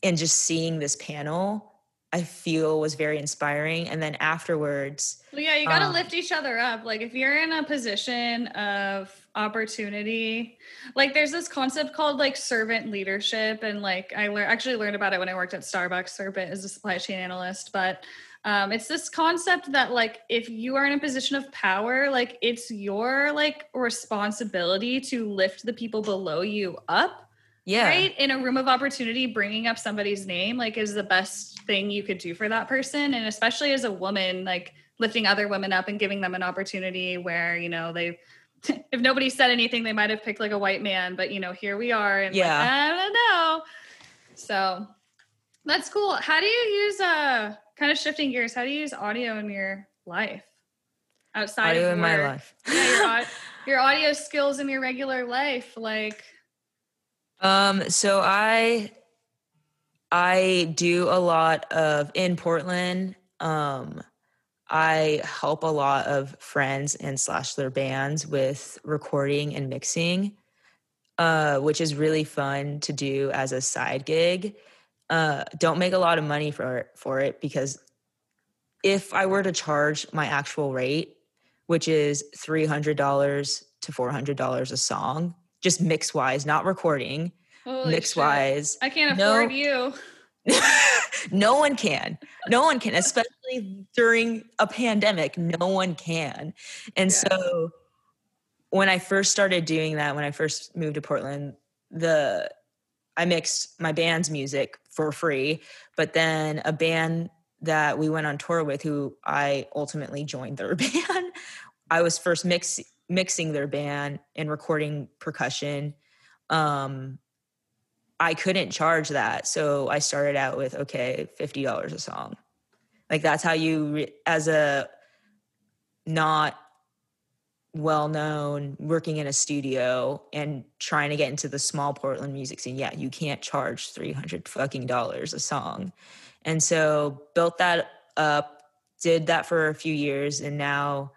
and just seeing this panel I feel was very inspiring. And then afterwards, well, yeah, you got to um, lift each other up. Like if you're in a position of opportunity, like there's this concept called like servant leadership, and like I learned actually learned about it when I worked at Starbucks. Servant as a supply chain analyst, but um, it's this concept that like if you are in a position of power, like it's your like responsibility to lift the people below you up yeah. Right? In a room of opportunity bringing up somebody's name like is the best thing you could do for that person. And especially as a woman like lifting other women up and giving them an opportunity where you know they if nobody said anything they might have picked like a white man but you know here we are and yeah. Like, i don't know. So that's cool. How do you use uh kind of shifting gears how do you use audio in your life? Outside audio of in my life. Yeah your, your audio skills in your regular life like um, so I I do a lot of in Portland. Um, I help a lot of friends and slash their bands with recording and mixing, uh, which is really fun to do as a side gig. Uh, don't make a lot of money for for it because if I were to charge my actual rate, which is three hundred dollars to four hundred dollars a song, just mix wise, not recording, Holy mix shit. wise. I can't No. afford you. no one can. No one can, especially during a pandemic. No one can. And Yeah. so when I first started doing that, when I first moved to Portland, the I mixed my band's music for free, but then a band that we went on tour with who I ultimately joined their band, I was first mix mixing their band and recording percussion. Um I couldn't charge that. So I started out with okay, $50 a song. Like that's how you as a not well known working in a studio and trying to get into the small Portland music scene. Yeah, you can't charge 300 fucking dollars a song. And so built that up, did that for a few years and now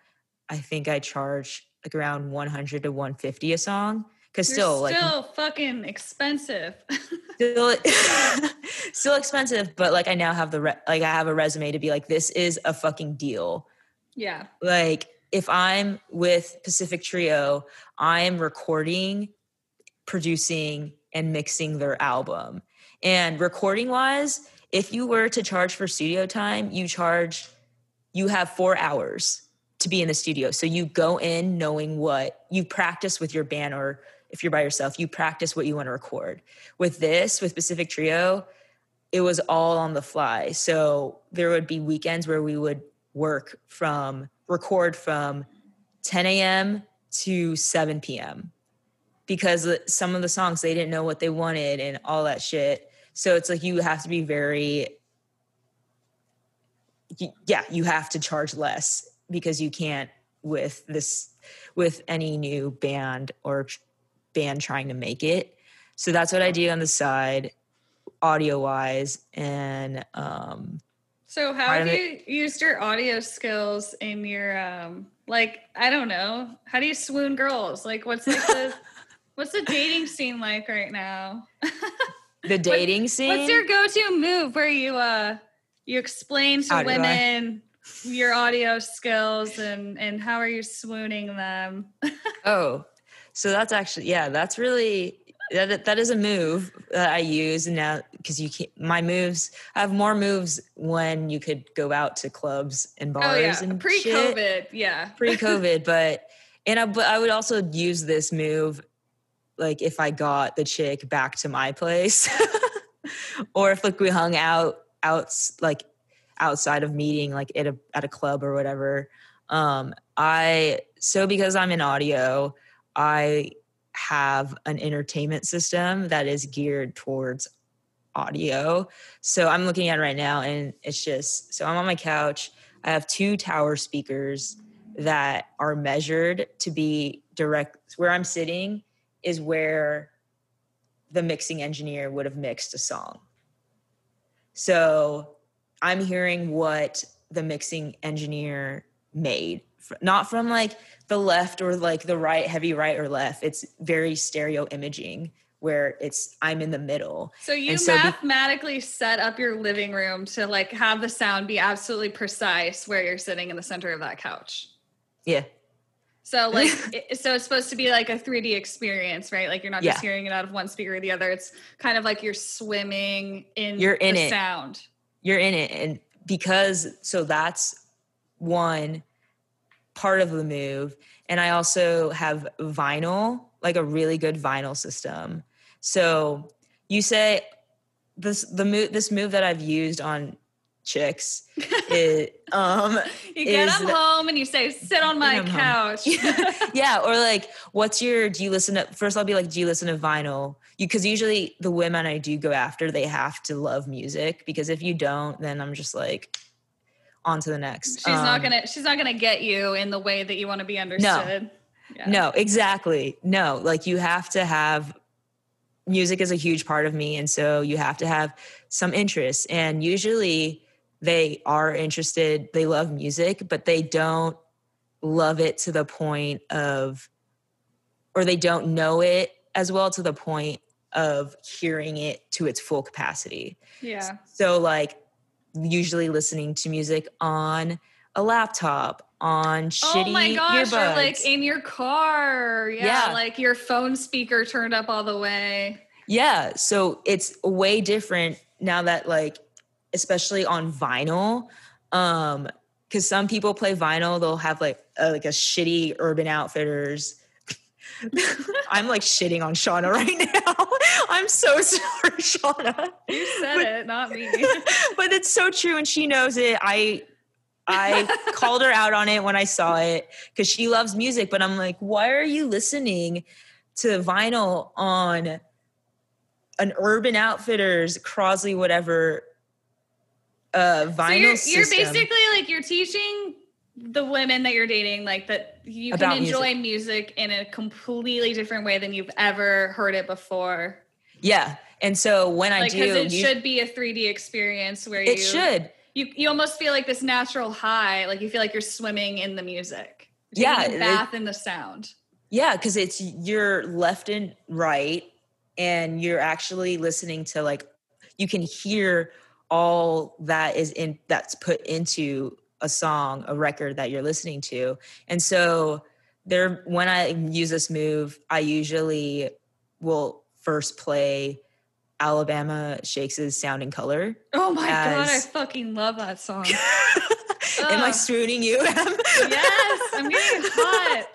I think I charge like around 100 to 150 a song cuz You're still like still fucking expensive. still still expensive but like i now have the re- like i have a resume to be like this is a fucking deal yeah. like if i'm with pacific trio i'm recording producing and mixing their album and recording wise if you were to charge for studio time you charge you have four hours to be in the studio. So you go in knowing what you practice with your band or if you're by yourself. You practice what you want to record. With this with pacific trio it was all on the fly. So there would be weekends where we would work from record from 10 a.m to 7 p.m because some of the songs they didn't know what they wanted and all that shit. So it's like you have to be very yeah you have to charge less because you can't with this with any new band or band trying to make it so that's what i do on the side audio wise and um So how have you used your audio skills in your um like I don't know, how do you swoon girls? Like what's like the what's the dating scene like right now? the dating scene What's your go-to move where you uh you explain to How women your audio skills and and how are you swooning them? Oh, so that's actually yeah, that's really that that is a move that I use now because you can my moves. I have more moves when you could go out to clubs and bars oh yeah, and pre-COVID, yeah. pre-COVID, but and I but I would also use this move like if I got the chick back to my place, or if like we hung out out like outside of meeting like at a at a club or whatever. Um, I so because I'm in audio, I have an entertainment system that is geared towards audio. So I'm looking at right now and it's just so I'm on my couch. I have two tower speakers that are measured to be direct where I'm sitting is where the mixing engineer would have mixed a song. So I'm hearing what the mixing engineer made, not from like the left or like the right, heavy right or left. It's very stereo imaging where it's I'm in the middle. So you so be- mathematically set up your living room to like have the sound be absolutely precise where you're sitting in the center of that couch. Yeah. So like it, so it's supposed to be like a 3D experience, right? Like you're not just hearing it out of one speaker or the other. It's kind of like you're swimming in You're in the it. sound. You're in it. And because so that's one part of the move. And i also have vinyl like a really good vinyl system. So you say this the move this move that i've used on chicks it um You get Is them home and you say, sit on my couch. yeah or like what's your do you listen to first i'll be like do you listen to vinyl you because usually the women i do go after they have to love music because if you don't then i'm just like on to the next she's not Um, gonna she's not gonna get you in the way that you want to be understood. Yeah. no exactly no like you have to have music is a huge part of me and so you have to have some interest and usually they are interested they love music but they don't love it to the point of or they don't know it as well to the point of hearing it to its full capacity Yeah. so like usually listening to music on a laptop, on oh shitty oh my gosh, earbuds. or like in your car. Yeah, Yeah. like your phone speaker turned up all the way. Yeah, so it's way different now that like especially on vinyl um cuz some people play vinyl they'll have like a, like a shitty urban outfitters I'm like shitting on Shauna right now. I'm so sorry, Shauna. You said But- it, not me. but it's so true and she knows it. I I called her out on it when I saw it cuz she loves music, but I'm like, "Why are you listening to vinyl on an Urban Outfitters, Crosley whatever uh vinyl so you're, system?" you're basically like you're teaching the women that you're dating like that you About can enjoy music. in a completely different way than you've ever heard it before. yeah. And so when I Like do because it you- should be a 3D experience where you it should. you you almost feel like this natural high, like you feel like you're swimming in the music. Yeah, a it- bath in the sound. Yeah, because it's you're left and right, and you're actually listening to like you can hear all that is in that's put into a song, a record that you're listening to. And so there when I use this move, I usually will first play Alabama Shakes' Sound and Color. Oh my god, I fucking love that song. Am I swooning you? Yes, I'm getting hot.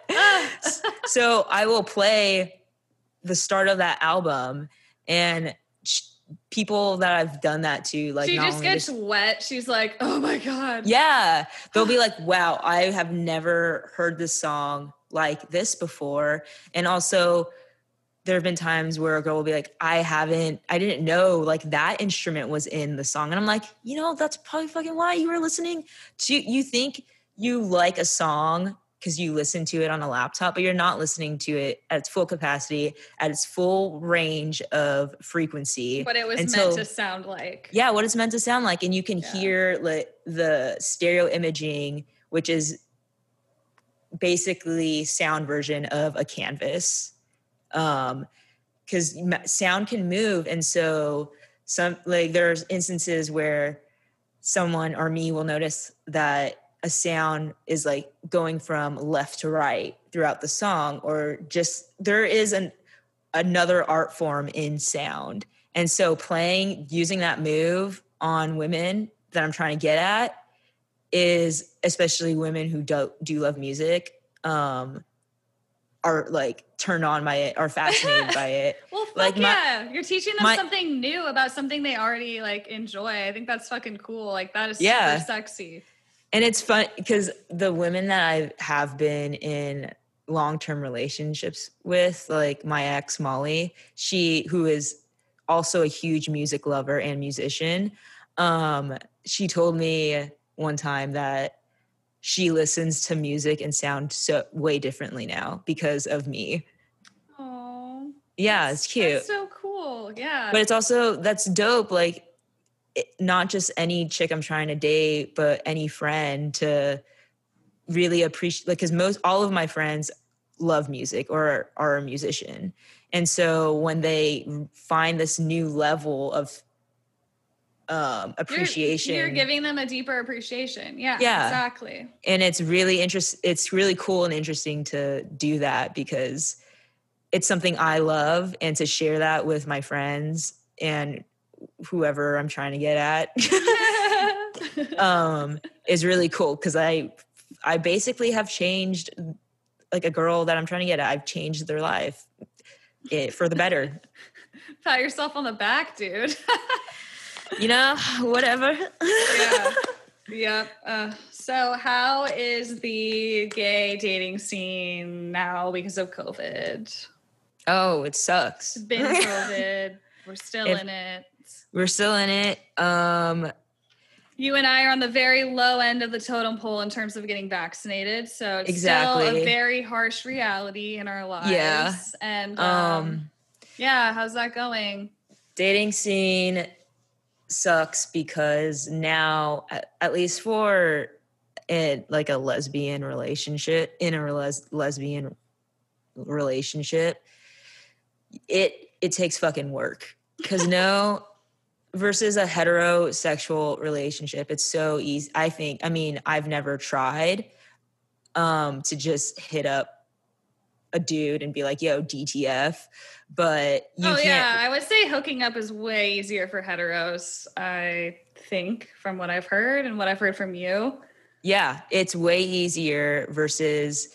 So I will play the start of that album, and people that I've done that to, like, she just gets wet. She's like, oh my god. yeah, they'll be like, "Wow, I have never heard this song like this before," and also. There have been times where a girl will be like, I haven't, I didn't know like that instrument was in the song. And I'm like, you know, that's probably fucking why you were listening to, you think you like a song because you listen to it on a laptop, but you're not listening to it at its full capacity, at its full range of frequency. But it was meant to sound like. yeah, what it's meant to sound like. And you can Yeah. hear like the stereo imaging, which is basically sound version of a canvas. Um, because sound can move. And so some like there's instances where someone or me will notice that a sound is like going from left to right throughout the song or just there is an another art form in sound and so playing using that move on women that i'm trying to get at is especially women who do, do love music um are like turned on by it are fascinated by it Well, fuck Like, my- yeah. You're teaching them my- something new about something they already like enjoy. I think that's fucking cool. Like that is Yeah. super sexy. And it's fun because the women that I have been in long-term relationships with, like my ex Molly, she who is also a huge music lover and musician, um, she told me one time that she listens to music and sound so way differently now because of me. Oh, Yeah, it's cute. That's so cool. Yeah. but it's also that's dope like it, not just any chick i'm trying to date but any friend to really appreciate like because most all of my friends love music or are a musician and so when they find this new level of um You're- appreciation You're, giving them a deeper appreciation. Yeah. Yeah. Exactly. and it's really interest it's really cool and interesting to do that because it's something i love and to share that with my friends and whoever i'm trying to get at um is really cool because i i basically have changed like a girl that i'm trying to get at i've changed their life it, for the better Pat yourself on the back, dude. you know whatever yeah. Yep. Uh, so, how is the gay dating scene now because of COVID? oh it sucks It's been COVID. We're still If- in it. We're still in it um You and I are on the very low end of the totem pole in terms of getting vaccinated. So it's still Exactly. a very harsh reality in our lives. Yeah. And um, um yeah, how's that going? dating scene sucks because now at, at least for it like a lesbian relationship in a les- lesbian relationship it it takes fucking work because no versus a heterosexual relationship it's so easy i think i mean i've never tried um to just hit up a dude and be like yo dtf but you oh yeah, I would say hooking up is way easier for heteros. I think from what I've heard and what I've heard from you. yeah it's way easier versus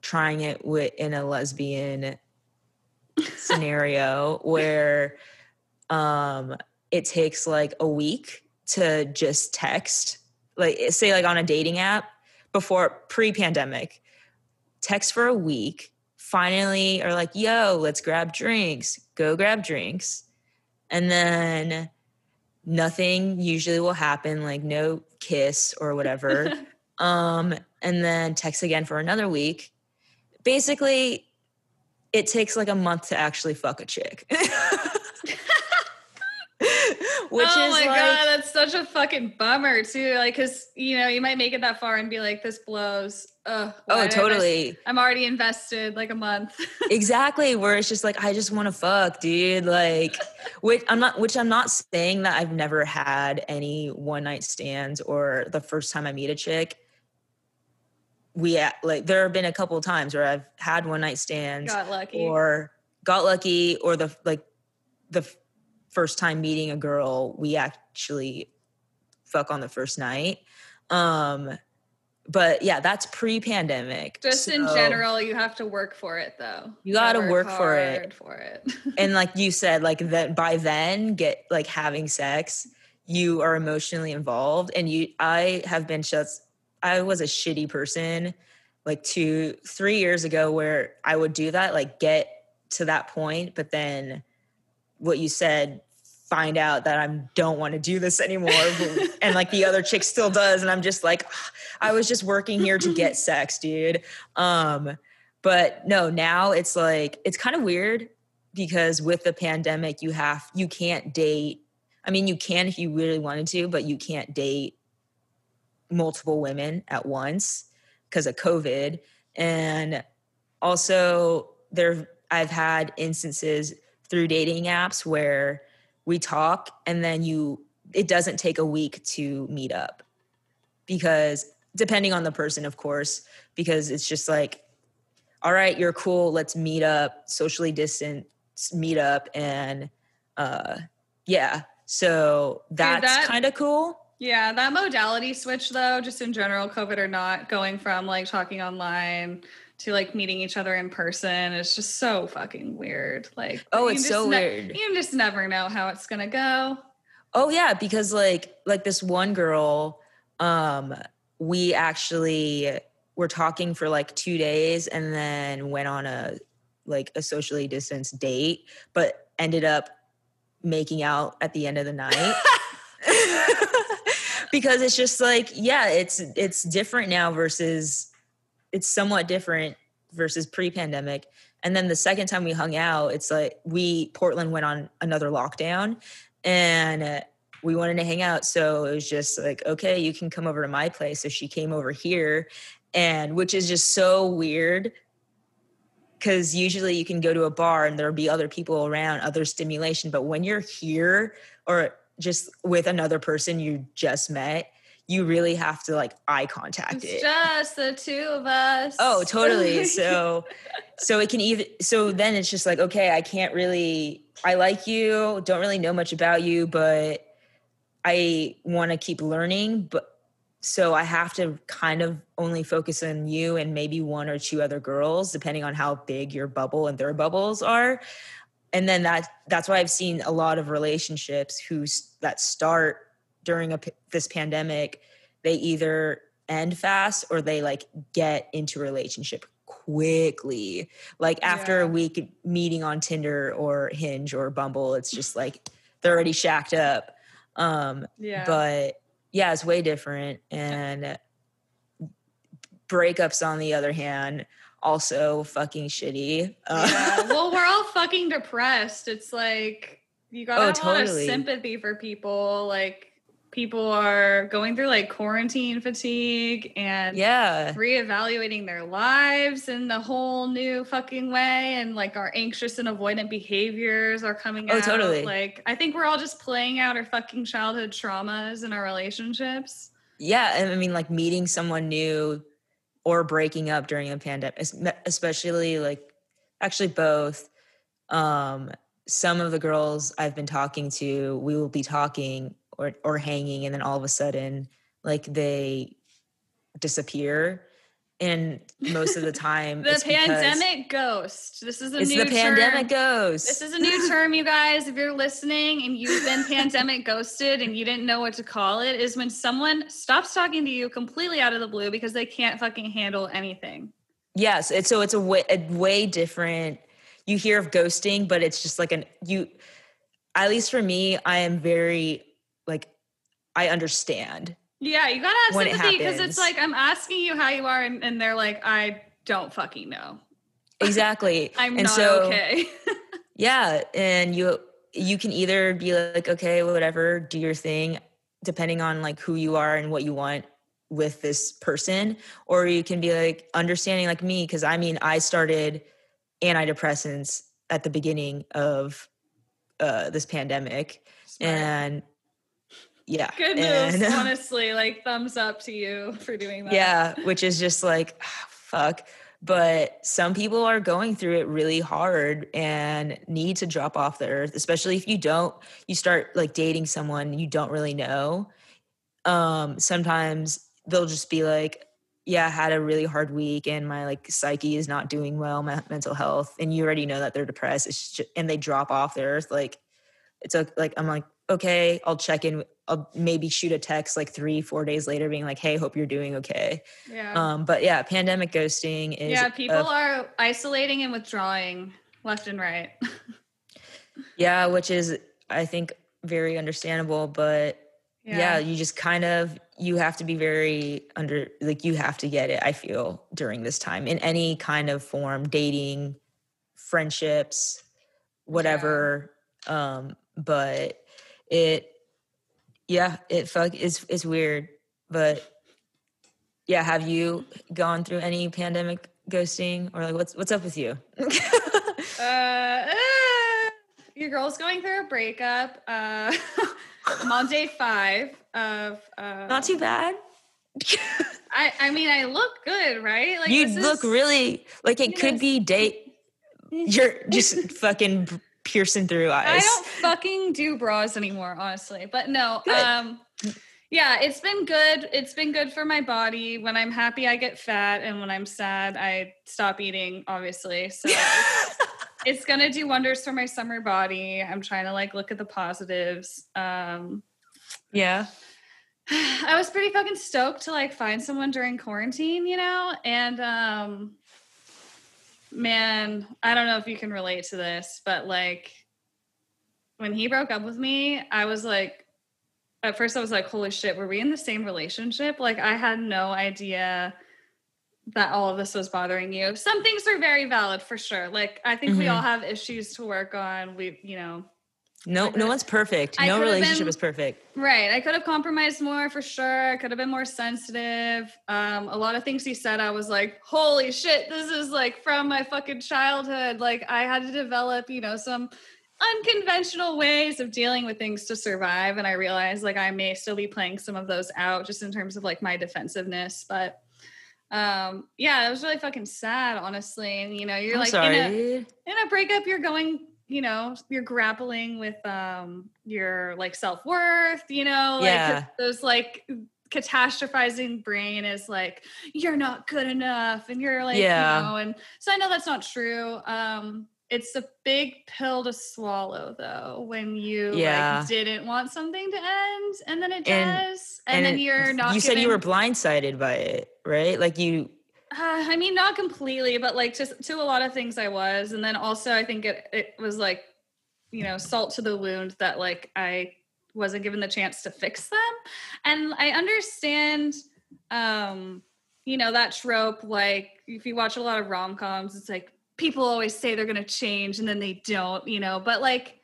trying it with in a lesbian scenario where um it takes like a week to just text like say like on a dating app before pre-pandemic text for a week finally are like yo let's grab drinks go grab drinks and then nothing usually will happen like no kiss or whatever um and then text again for another week. Basically it takes like a month to actually fuck a chick which oh my like god, that's such a fucking bummer too. Like, cause you know you might make it that far and be like, "This blows." Ugh, oh totally I'm already invested like a month. exactly where it's just like i just want to fuck dude like which i'm not which i'm not saying that i've never had any one night stands or the first time i meet a chick we uh, like there have been a couple of times where i've had one night stands Got lucky. or got lucky or the like the first time meeting a girl we actually fuck on the first night um but yeah that's pre-pandemic Just in general, you have to work for it though. You gotta work for it. For it. and like you said like that by then get like having sex you are emotionally involved and you i have been just i was a shitty person like two three years ago where i would do that like get to that point but then what you said find out that i don't want to do this anymore and like the other chick still does and i'm just like "Ah, i was just working here to get sex dude. Um but no now it's like it's kind of weird because with the pandemic you have you can't date i mean you can if you really wanted to but you can't date multiple women at once because of covid and also there i've had instances through dating apps where we talk and then you it doesn't take a week to meet up. Because depending on the person of course because it's just like all right you're cool let's meet up socially distant meet up and uh yeah. So that's that- kind of cool. Yeah, that modality switch though, just in general, COVID or not, going from like talking online to like meeting each other in person is just so fucking weird. Like, Oh, it's so ne- weird. You just never know how it's gonna go. Oh yeah, because like like this one girl, um, we actually were talking for like two days and then went on a like a socially distanced date, but ended up making out at the end of the night. because it's just like, yeah, it's it's different now versus it's somewhat different versus pre-pandemic. And then the second time we hung out, it's like we Portland went on another lockdown and uh, we wanted to hang out. So it was just like okay you can come over to my place. So she came over here and which is just so weird because usually you can go to a bar and there'll be other people around other stimulation. But when you're here or just with another person you just met you really have to like eye contact It's it just the two of us. Oh, totally. So so it can even so then it's just like, okay, I can't really I like you, don't really know much about you, but I want to keep learning, but so I have to kind of only focus on you and maybe one or two other girls depending on how big your bubble and their bubbles are. And then that that's why I've seen a lot of relationships who that start during a, this pandemic, they either end fast or they like get into a relationship quickly. Like after a week meeting on Tinder or Hinge or Bumble, it's just like they're already shacked up. Um, yeah. but yeah, it's way different. And breakups, on the other hand, also fucking shitty. Uh, yeah. Well, we're all fucking depressed. It's like you gotta Oh, have a lot of totally. sympathy for people. Like people are going through like quarantine fatigue and Yeah. reevaluating their lives in the whole new fucking way and like our anxious and avoidant behaviors are coming Oh, out totally. like i think we're all just playing out our fucking childhood traumas in our relationships Yeah. and I mean, like meeting someone new or breaking up during a pandemic, especially like actually both. Um, some of the girls I've been talking to, we will be talking or, or hanging, and then all of a sudden, like they disappear. And most of the time, the pandemic ghost this is a It's new the pandemic term. ghost. this is a new term you guys if you're listening and you've been pandemic ghosted and you didn't know what to call it is when someone stops talking to you completely out of the blue because they can't fucking handle anything Yes, it's so it's a way a way different. You hear of ghosting, but it's just like an you. At least for me, I am very like I understand. Yeah, you gotta have sympathy because it's like I'm asking you how you are, and, and they're like, I don't fucking know. Exactly. I'm and not so, okay. Yeah, and you you can either be like, okay, whatever, do your thing, depending on like who you are and what you want with this person, or you can be like understanding like me because I mean I started antidepressants at the beginning of uh, this pandemic, Smart. and yeah, Good moves, and- honestly. Like thumbs up to you for doing that. yeah, which is just like fuck. But some people are going through it really hard and need to drop off the earth, especially if you don't, you start like dating someone you don't really know. Um, sometimes they'll just be like, yeah, I had a really hard week and my like psyche is not doing well, my mental health. And you already know that they're depressed it's just, and they drop off the earth. Like, it's a, like, I'm like, okay, I'll check in. I'll maybe shoot a text like three, four days later being like, hey, hope you're doing okay. yeah, Um, but yeah, pandemic ghosting is yeah. a- People are isolating and withdrawing left and right. yeah, which is I think very understandable. But yeah. you just kind of you have to be very under like you have to get it. I feel during this time in any kind of form, dating, friendships, whatever. Um, but it yeah, it fuck is it's weird, but. Yeah, have you gone through any pandemic ghosting or like what's what's up with you? Uh, uh, your girl's going through a breakup. Uh, I'm on day five of. Uh, Not too bad. I I mean, I look good, right? Like you look is- really like it could know, be date. You're just fucking piercing through eyes. I don't fucking do bras anymore, honestly. But no, Good. um yeah, it's been good. It's been good for my body. When I'm happy, I get fat, and when I'm sad, I stop eating, obviously. So it's, it's gonna do wonders for my summer body. I'm trying to like look at the positives. Um yeah. I was pretty fucking stoked to like find someone during quarantine, you know? And um man, I don't know if you can relate to this, but like when he broke up with me, I was like at first I was like, holy shit, were we in the same relationship? Like I had no idea that all of this was bothering you. Some things are very valid for sure. Like I think we Mhm. all have issues to work on. We, you know, No, no one's perfect. I no relationship been- is perfect. Right. I could have compromised more for sure. I could have been more sensitive. Um, a lot of things he said, I was like, holy shit, this is like from my fucking childhood. Like, I had to develop, you know, some unconventional ways of dealing with things to survive. And I realized like I may still be playing some of those out just in terms of like my defensiveness. But um, yeah, it was really fucking sad, honestly. And, you know, you're I'm like, in a, in a breakup you're going you know you're grappling with um your like self-worth you know like Yeah. those like catastrophizing brain is like you're not good enough and you're like Yeah. you know and so i know that's not true um it's a big pill to swallow though when you Yeah. like didn't want something to end and then it And- does and, then it- you're not You said you were blindsided by it, right? Like you. Uh, I mean, not completely, but like to to a lot of things I was, and then also I think it it was like, you know, salt to the wound that like I wasn't given the chance to fix them, and I understand, um, you know, that trope. Like if you watch a lot of rom coms, it's like people always say they're gonna change and then they don't, you know. But like,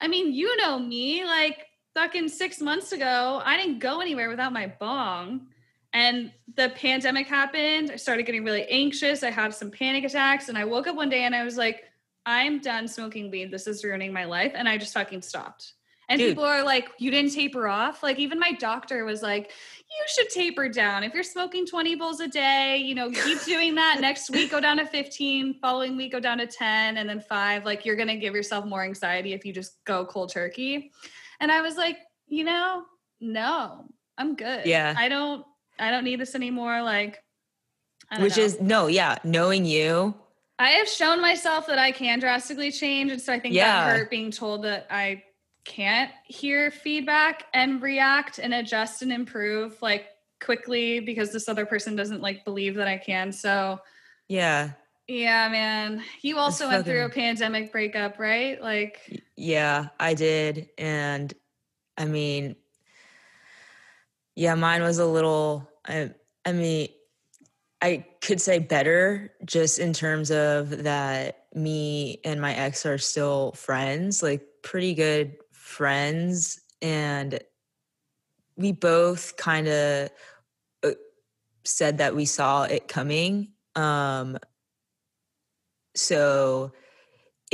I mean, you know me, like fucking six months ago, I didn't go anywhere without my bong. And the pandemic happened. I started getting really anxious. I had some panic attacks. And I woke up one day and I was like, I'm done smoking weed. This is ruining my life. And I just fucking stopped. And Dude. people are like, you didn't taper off. Like, even my doctor was like, you should taper down. If you're smoking 20 bowls a day, you know, keep doing that. Next week, go down to 15. Following week, go down to 10 and then five. Like, you're going to give yourself more anxiety if you just go cold turkey. And I was like, you know, no, I'm good. Yeah. I don't, I don't need this anymore. Like, Which know. is no, yeah, knowing you. I have shown myself that I can drastically change. And so I think Yeah. that hurt being told that I can't hear feedback and react and adjust and improve like quickly because this other person doesn't like believe that I can. So Yeah. yeah, man. You also went through a pandemic breakup, right? Like Yeah, I did. And I mean, yeah, mine was a little, I, I mean, I could say better just in terms of that me and my ex are still friends, like pretty good friends. And we both kind of said that we saw it coming. Um, so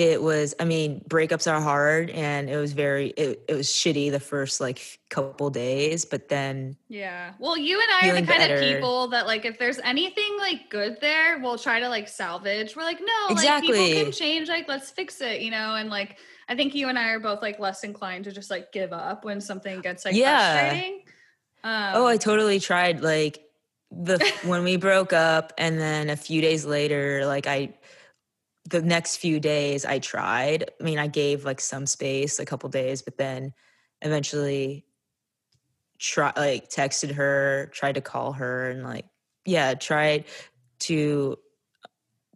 it was i mean breakups are hard and it was very it, it was shitty the first like couple days but then Yeah. Well, you and I are the kind of people that like if there's anything like good there, we'll try to like salvage. We're like, no, like Exactly. people can change, like let's fix it, you know? And like I think you and I are both like less inclined to just like give up when something gets like Yeah. frustrating. Um, oh i totally tried like the when we broke up and then a few days later like i the next few days i tried i mean i gave like some space a couple days but then eventually try like texted her tried to call her and like yeah tried to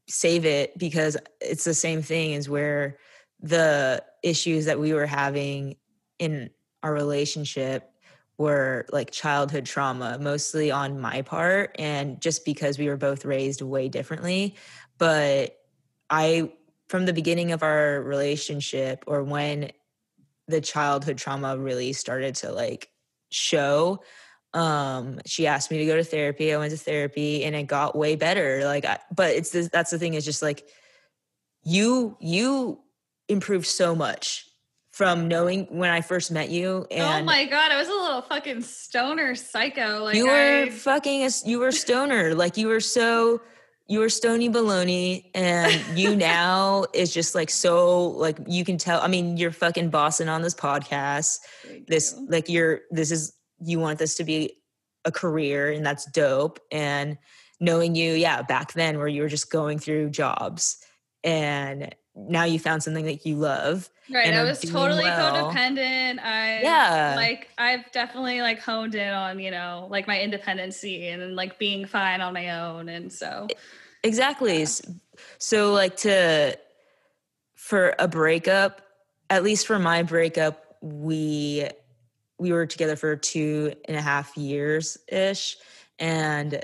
save it because it's the same thing as where the issues that we were having in our relationship were like childhood trauma mostly on my part and just because we were both raised way differently but i from the beginning of our relationship or when the childhood trauma really started to like show um she asked me to go to therapy i went to therapy and it got way better like I, but it's this, that's the thing is just like you you improved so much from knowing when i first met you and oh my god, I was a little fucking stoner psycho. Like you were I, fucking a, you were stoner like you were so you were stony baloney and you now is just like so like you can tell i mean you're fucking bossing on this podcast Thank this you. like you're this is you want this to be a career and that's dope and knowing you yeah back then where you were just going through jobs and now you found something that you love Right. I was totally well. codependent. I Yeah. like I've definitely like honed in on, you know, like my independency and like being fine on my own. And so Exactly. S- So like to for a breakup, at least for my breakup, we we were together for two and a half years ish. And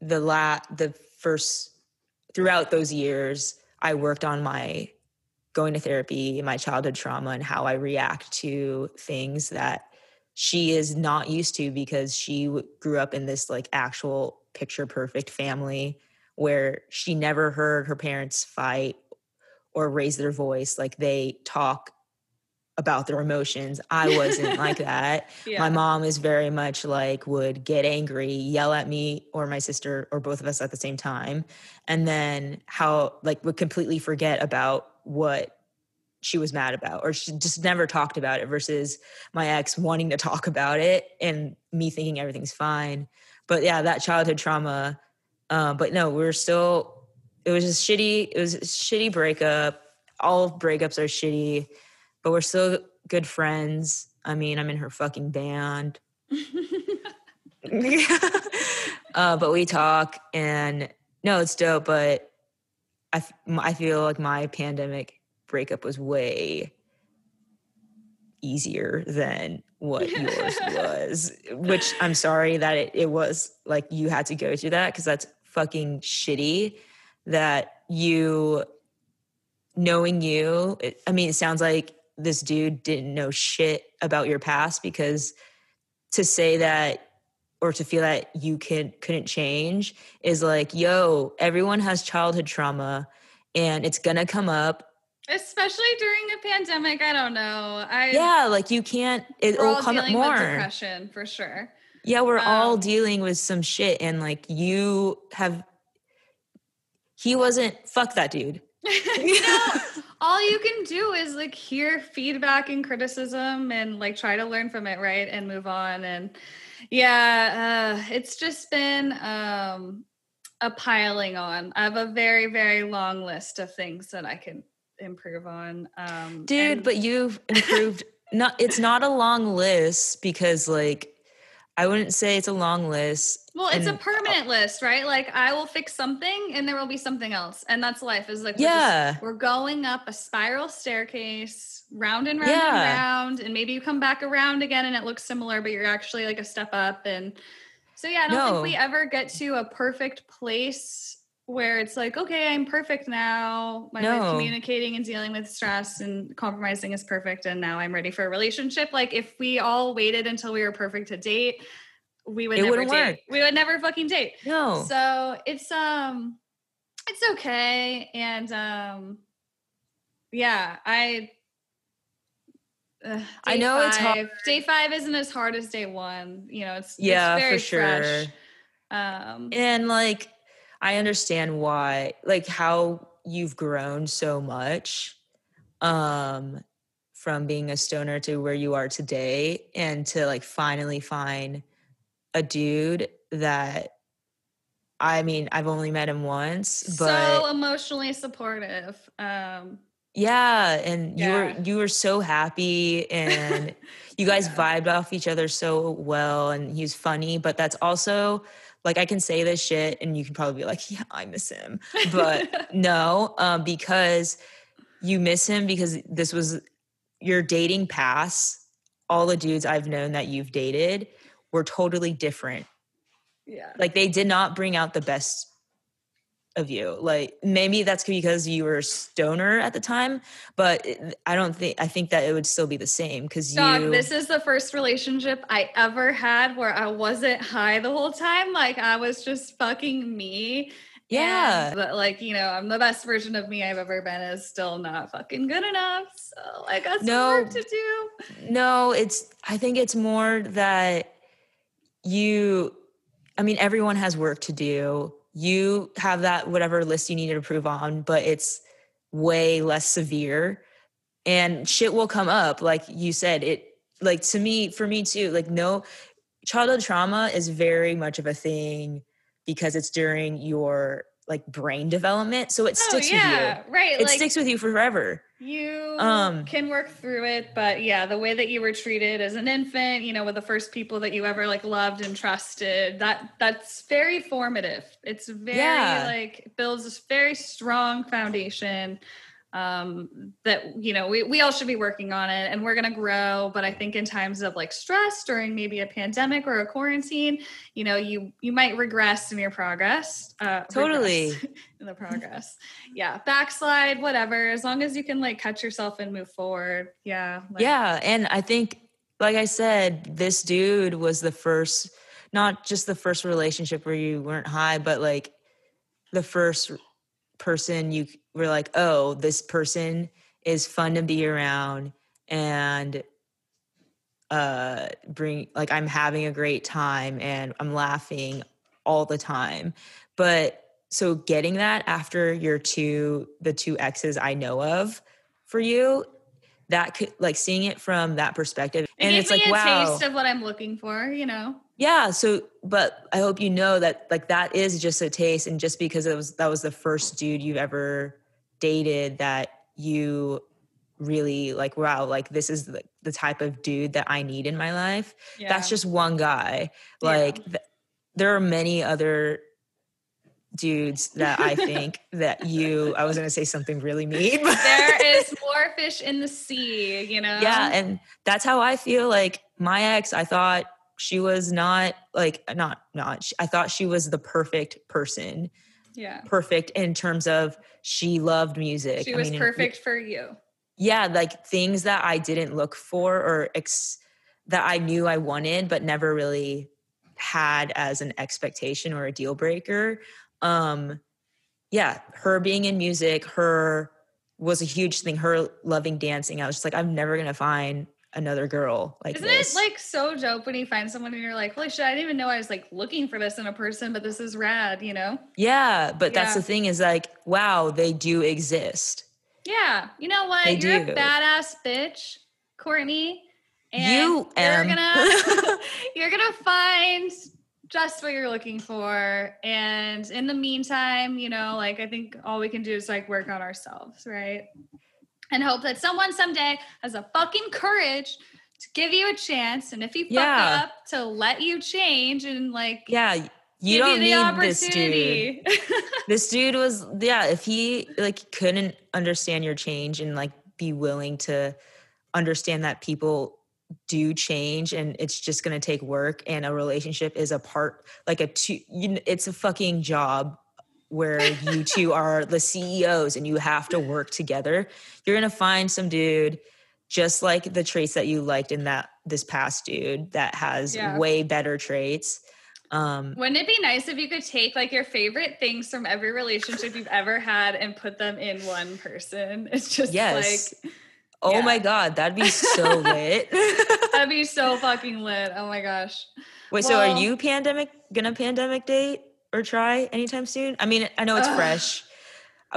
the la the first throughout those years, I worked on my going to therapy, my childhood trauma, and how I react to things that she is not used to because she w- grew up in this like actual picture perfect family where she never heard her parents fight or raise their voice. Like they talk about their emotions. I wasn't like that. Yeah. my mom is very much like would get angry yell at me or my sister or both of us at the same time and then how like would completely forget about what she was mad about or she just never talked about it versus my ex wanting to talk about it and me thinking everything's fine. But yeah that childhood trauma uh, but no we're still it was just shitty it was a shitty breakup. All breakups are shitty but we're still good friends. I mean i'm in her fucking band. Uh, but we talk and no it's dope but I, f- I feel like my pandemic breakup was way easier than what yours was which i'm sorry that it, it was like you had to go through that because that's fucking shitty that you knowing you it, i mean it sounds like this dude didn't know shit about your past because to say that or to feel that you can couldn't change is like yo everyone has childhood trauma and it's gonna come up. Especially during a pandemic i don't know. I yeah like you can't it will come up more. depression for sure. Yeah we're all Um, dealing with some shit and like you have he wasn't fuck that dude. You know all you can do is like hear feedback and criticism and like try to learn from it right and move on. And yeah uh, it's just been um a piling on i have a very very long list of things that i can improve on um dude and- but you've improved not it's not a long list because like i wouldn't say it's a long list Well, it's a and- uh, permanent list, right? Like I will fix something and there will be something else. And that's life. Is like we're, just- yeah we're going up a spiral staircase, round and round and round. And maybe you come back around again and it looks similar, but you're actually like a step up. And so yeah, I don't think we ever get to a perfect place where it's like, okay, I'm perfect now. My No. communicating and dealing with stress and compromising is perfect. And now I'm ready for a relationship. Like if we all waited until we were perfect to date, we would It never date. work. We would never fucking date. no So it's um it's okay. And um yeah, I uh, I know it's hard. Day five isn't as hard as day one. You know, it's yeah it's very for sure fresh. Um and like i understand why like how you've grown so much um from being a stoner to where you are today and to like finally find a dude that i mean i've only met him once but so emotionally supportive. Um yeah and you were you were so happy and you guys Yeah. vibed off each other so well and he's funny but that's also like i can say this shit and you can probably be like yeah i miss him but no um, because you miss him because this was your dating past all the dudes i've known that you've dated were totally different yeah. like they did not bring out the best of you like maybe that's because you were a stoner at the time but i don't think i think that it would still be the same because you this is the first relationship I ever had where I wasn't high the whole time. Like I was just fucking me. Yeah. And, but like, you know, I'm the best version of me I've ever been is still not fucking good enough. So I got some No. work to do. no it's i think it's more that you i mean everyone has work to do you have that whatever list you need to improve on but it's way less severe. And shit will come up like you said it like to me for me too like no childhood trauma is very much of a thing because it's during your like brain development so it sticks oh, yeah. with Right. you it like sticks with you forever you Um, can work through it, but yeah, the way that you were treated as an infant, you know, with the first people that you ever like loved and trusted, that that's very formative. It's very Yeah. like builds this very strong foundation um that you know we, we all should be working on it and we're going to grow. But i think in times of like stress during maybe a pandemic or a quarantine you know you you might regress in your progress uh Totally. in the progress. Yeah backslide whatever as long as you can like cut yourself and move forward. Yeah like- yeah and i think like i said this dude was the first not just the first relationship where you weren't high but like the first person you were like oh this person is fun to be around and uh bring like i'm having a great time and i'm laughing all the time. But so getting that after your two the two exes i know of for you that could like seeing it from that perspective and it's like a wow. taste of what i'm looking for you know yeah so but i hope you know that like that is just a taste and just because it was that was the first dude you've ever dated that you really like wow like this is the, the type of dude that i need in my life yeah. that's just one guy Yeah. like th- there are many other dudes that i think that you i was going to say something really mean but there is more fish in the sea you know yeah and that's how i feel like my ex i thought she was not like not not i thought she was the perfect person yeah perfect in terms of she loved music she I was mean, perfect for you yeah, like things that I didn't look for or ex- that I knew I wanted, but never really had as an expectation or a deal breaker. Um, yeah, her being in music, her was a huge thing. Her loving dancing. I was just like, I'm never gonna find another girl like Isn't this. it like so dope when you find someone and you're like, holy shit, I didn't even know I was like looking for this in a person, but this is rad, you know? yeah, but that's the thing is like, wow, they do exist. Yeah. You know what? They you're do. a badass bitch, Courtney. And You you're gonna you're gonna find just what you're looking for. And in the meantime, you know, like I think all we can do is like work on ourselves, right? And hope that someone someday has a fucking courage to give you a chance. And if you fuck Yeah. up, to let you change and like Yeah, you give don't you the need this dude. this dude was yeah if he like couldn't understand your change and like be willing to understand that people do change and it's just going to take work and a relationship is a part like a two you, it's a fucking job where you two are the CEOs and you have to work together you're going to find some dude just like the traits that you liked in that this past dude that has Yeah. way better traits um Wouldn't it be nice if you could take like your favorite things from every relationship you've ever had and put them in one person? It's just Yes. like Oh Yeah. my god, that'd be so lit. that'd be so fucking lit. Oh my gosh. Wait, so are you pandemic gonna pandemic date or try anytime soon? I mean, I know it's Ugh. fresh,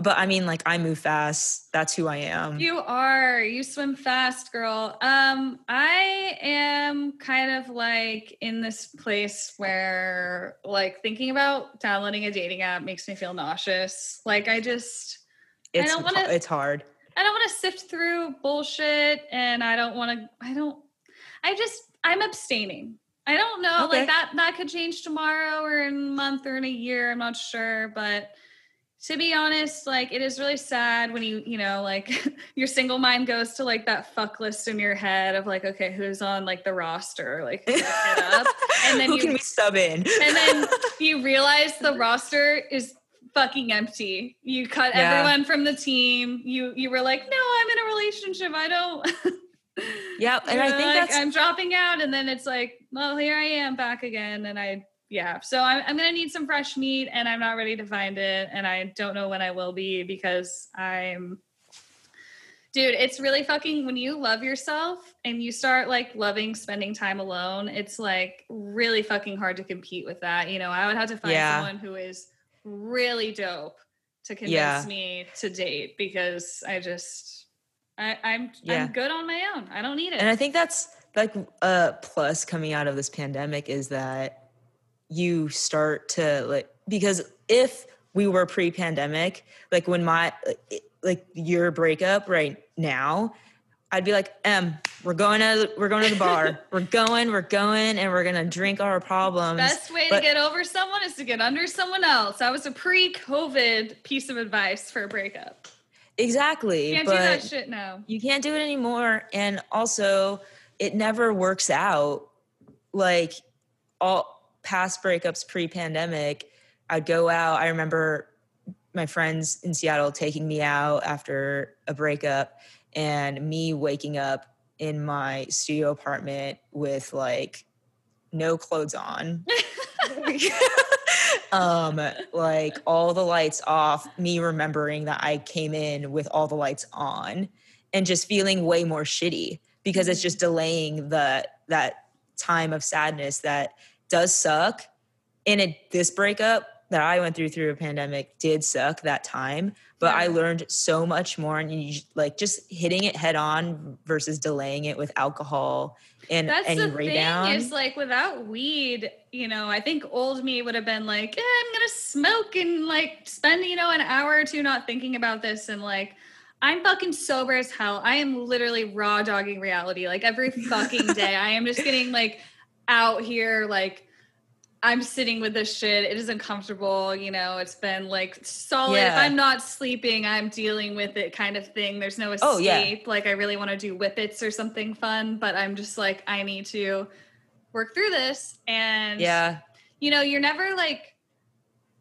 but I mean, like I move fast. That's who I am. You are. You swim fast, girl. Um, I am kind of like in this place where like thinking about downloading a dating app makes me feel nauseous. Like I just it's don't wanna- it's hard. I don't want to sift through bullshit and I don't want to I don't I just I'm abstaining. I don't know Okay. like that that could change tomorrow or in a month or in a year, I'm not sure, but to be honest, like it is really sad when you, you know, like your single mind goes to like that fuck list in your head of like, okay, who's on like the roster, like who can I hit up, and then who you can we sub in? and then you realize the roster is fucking empty. You cut Yeah. everyone from the team. You you were like, no, I'm in a relationship. I don't. Yeah, and I You're think like, that's I'm dropping out, and then it's like, well, here I am back again, and I yeah. So I'm I'm gonna need some fresh meat, and I'm not ready to find it, and I don't know when I will be because I'm. Dude, it's really fucking when you love yourself and you start like loving spending time alone, it's like really fucking hard to compete with that. You know, I would have to find Yeah. someone who is really dope to convince Yeah. me to date because I just I, I'm Yeah. I'm good on my own. I don't need it. and I think that's like a plus coming out of this pandemic is that you start to like because if we were pre-pandemic, like when my like your breakup right now, I'd be like, "Em, we're going to we're going to the bar. we're going, we're going, and we're gonna drink our problems." Best way but- to get over someone is to get under someone else. That was a pre-COVID piece of advice for a breakup. Exactly, Can't but do that shit now. you can't do it anymore and also it never works out like all past breakups pre-pandemic i'd go out i remember my friends in seattle taking me out after a breakup and me waking up in my studio apartment with like no clothes on um like all the lights off me remembering that i came in with all the lights on and just feeling way more shitty because it's just delaying the that time of sadness that does suck. And it this breakup that i went through through a pandemic did suck that time but i learned so much more and you like just hitting it head on versus delaying it with alcohol and That's any the rebound thing is like without weed, you know, I think old me would have been like, I'm gonna smoke and like spend, you know, an hour or two not thinking about this and like I'm fucking sober as hell. I am literally raw dogging reality like every fucking day. I am just getting like out here like I'm sitting with this shit. It is uncomfortable, you know. It's been like solid. If I'm not sleeping, I'm dealing with it kind of thing. There's no escape. Oh, yeah. Like I really want to do whippets or something fun, but I'm just like, I need to work through this. And yeah you know, you're never like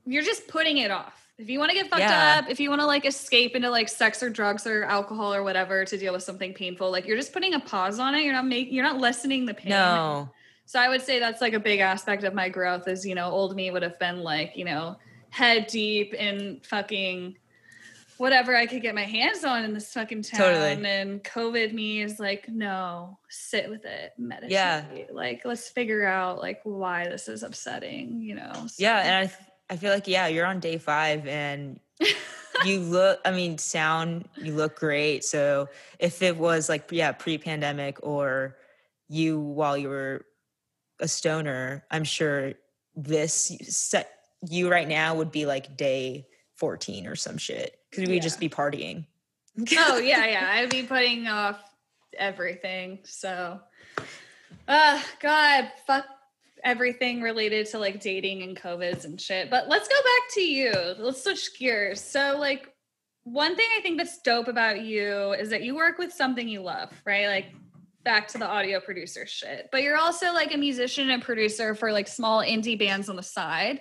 you're just putting it off. If you want to get fucked Yeah. up, if you want to like escape into like sex or drugs or alcohol or whatever to deal with something painful, like you're just putting a pause on it. You're not making, you're not lessening the pain. No. So I would say that's like a big aspect of my growth is, you know, old me would have been like, you know, head deep in fucking whatever I could get my hands on in this fucking town. Totally. And COVID me is like, no, sit with it, meditate. Yeah. Like, let's figure out like why this is upsetting, you know? So- Yeah, and I th- I feel like yeah, you're on day 5 and you look I mean sound you look great. So if it was like yeah, pre-pandemic or you while you were a stoner, I'm sure this set you right now would be like day 14 or some shit cuz we'd just be partying. oh yeah, yeah. I'd be putting off everything. So uh God, fuck everything related to like dating and COVIDs and shit. But let's go back to you. Let's switch gears. So like one thing I think that's dope about you is that you work with something you love, right? Like back to the audio producer shit. But you're also like a musician and producer for like small indie bands on the side.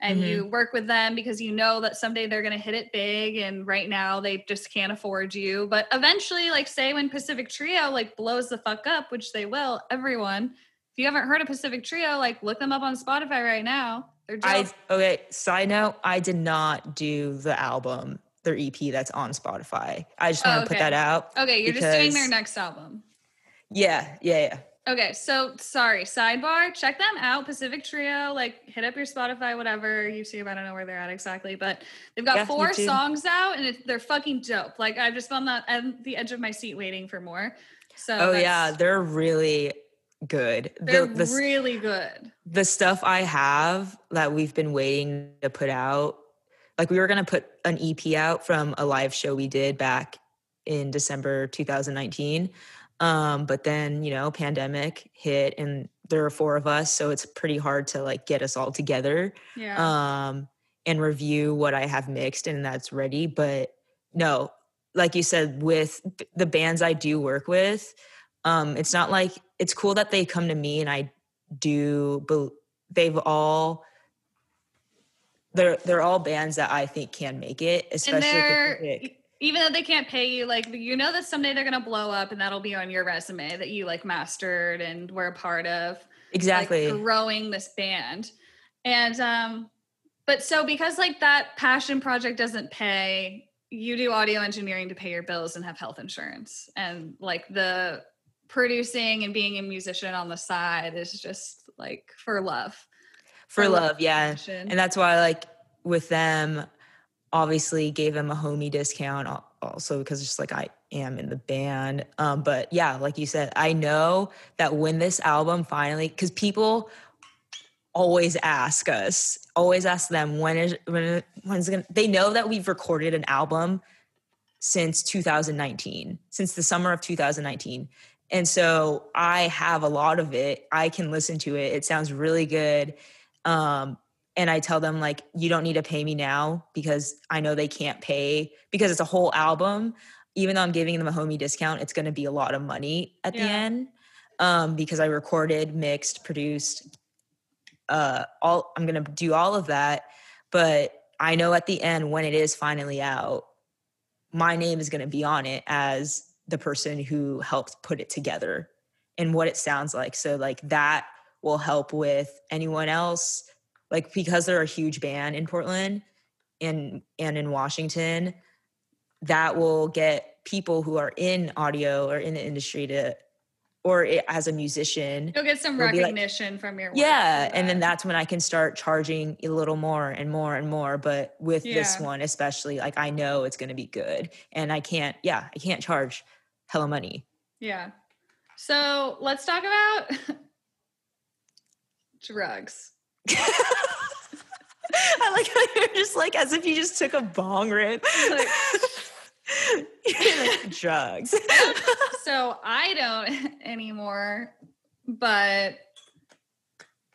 And Mhm. you work with them because you know that someday they're going to hit it big and right now they just can't afford you. But eventually, like say when Pacific Trio like blows the fuck up, which they will, everyone, if you haven't heard of Pacific Trio, like look them up on Spotify right now. They're just. I okay, side note, I did not do the album, their EP that's on Spotify. I just Oh, want to put okay. that out. okay, you're just doing their next album. Yeah, yeah, yeah. Okay, so sorry, sidebar. Check them out, Pacific Trio. Like, hit up your Spotify, whatever, YouTube. I don't know where they're at exactly, but they've got Yeah, four songs out, and it, they're fucking dope. Like, I've just found that at the edge of my seat, waiting for more. So, Oh yeah, they're really good. they're the, the, really good. the stuff I have that we've been waiting to put out, like we were gonna put an EP out from a live show we did back in December 2019. Um, but then, you know, pandemic hit and there are four of us, so it's pretty hard to like get us all together. Yeah, um, and review what I have mixed and that's ready. But no, like you said, with the bands I do work with, um, it's not like it's cool that they come to me and I do. But they've all they're they're all bands that I think can make it, especially if they're it's big. even though they can't pay you, like you know that someday they're gonna blow up, and that'll be on your resume that you like mastered and were a part of. exactly. like, growing this band and um but so because like that passion project doesn't pay you do audio engineering to pay your bills and have health insurance and like the producing and being a musician on the side is just like for love for for love, yeah. passion. and that's why like with them obviously gave them a homie discount also because just like i am in the band. Um but yeah like you said i know that when this album finally because people always ask us always ask them when is when when's gonna they know that we've recorded an album since 2019 since the summer of 2019 and so i have a lot of it. I can listen to it. It sounds really good. Um and I tell them like you don't need to pay me now because I know they can't pay because it's a whole album. Even though I'm giving them a homie discount, it's going to be a lot of money at the end um, because I recorded, mixed, produced, uh, all. I'm going to do all of that, but I know at the end when it is finally out, my name is going to be on it as the person who helped put it together and what it sounds like. So like that will help with anyone else like because they're a huge band in Portland and and in Washington, that will get people who are in audio or in the industry to or i- as a musician. you'll get some It'll like- recognition from your work Yeah, and then that's when I can start charging a little more and more and more. But with this one, especially, like I know it's going to be good, and I can't. Yeah, I can't charge hella money. yeah so let's talk about drugs I like how you're just like as if you just took a bong rip. Like- like, drugs. so I don't anymore, but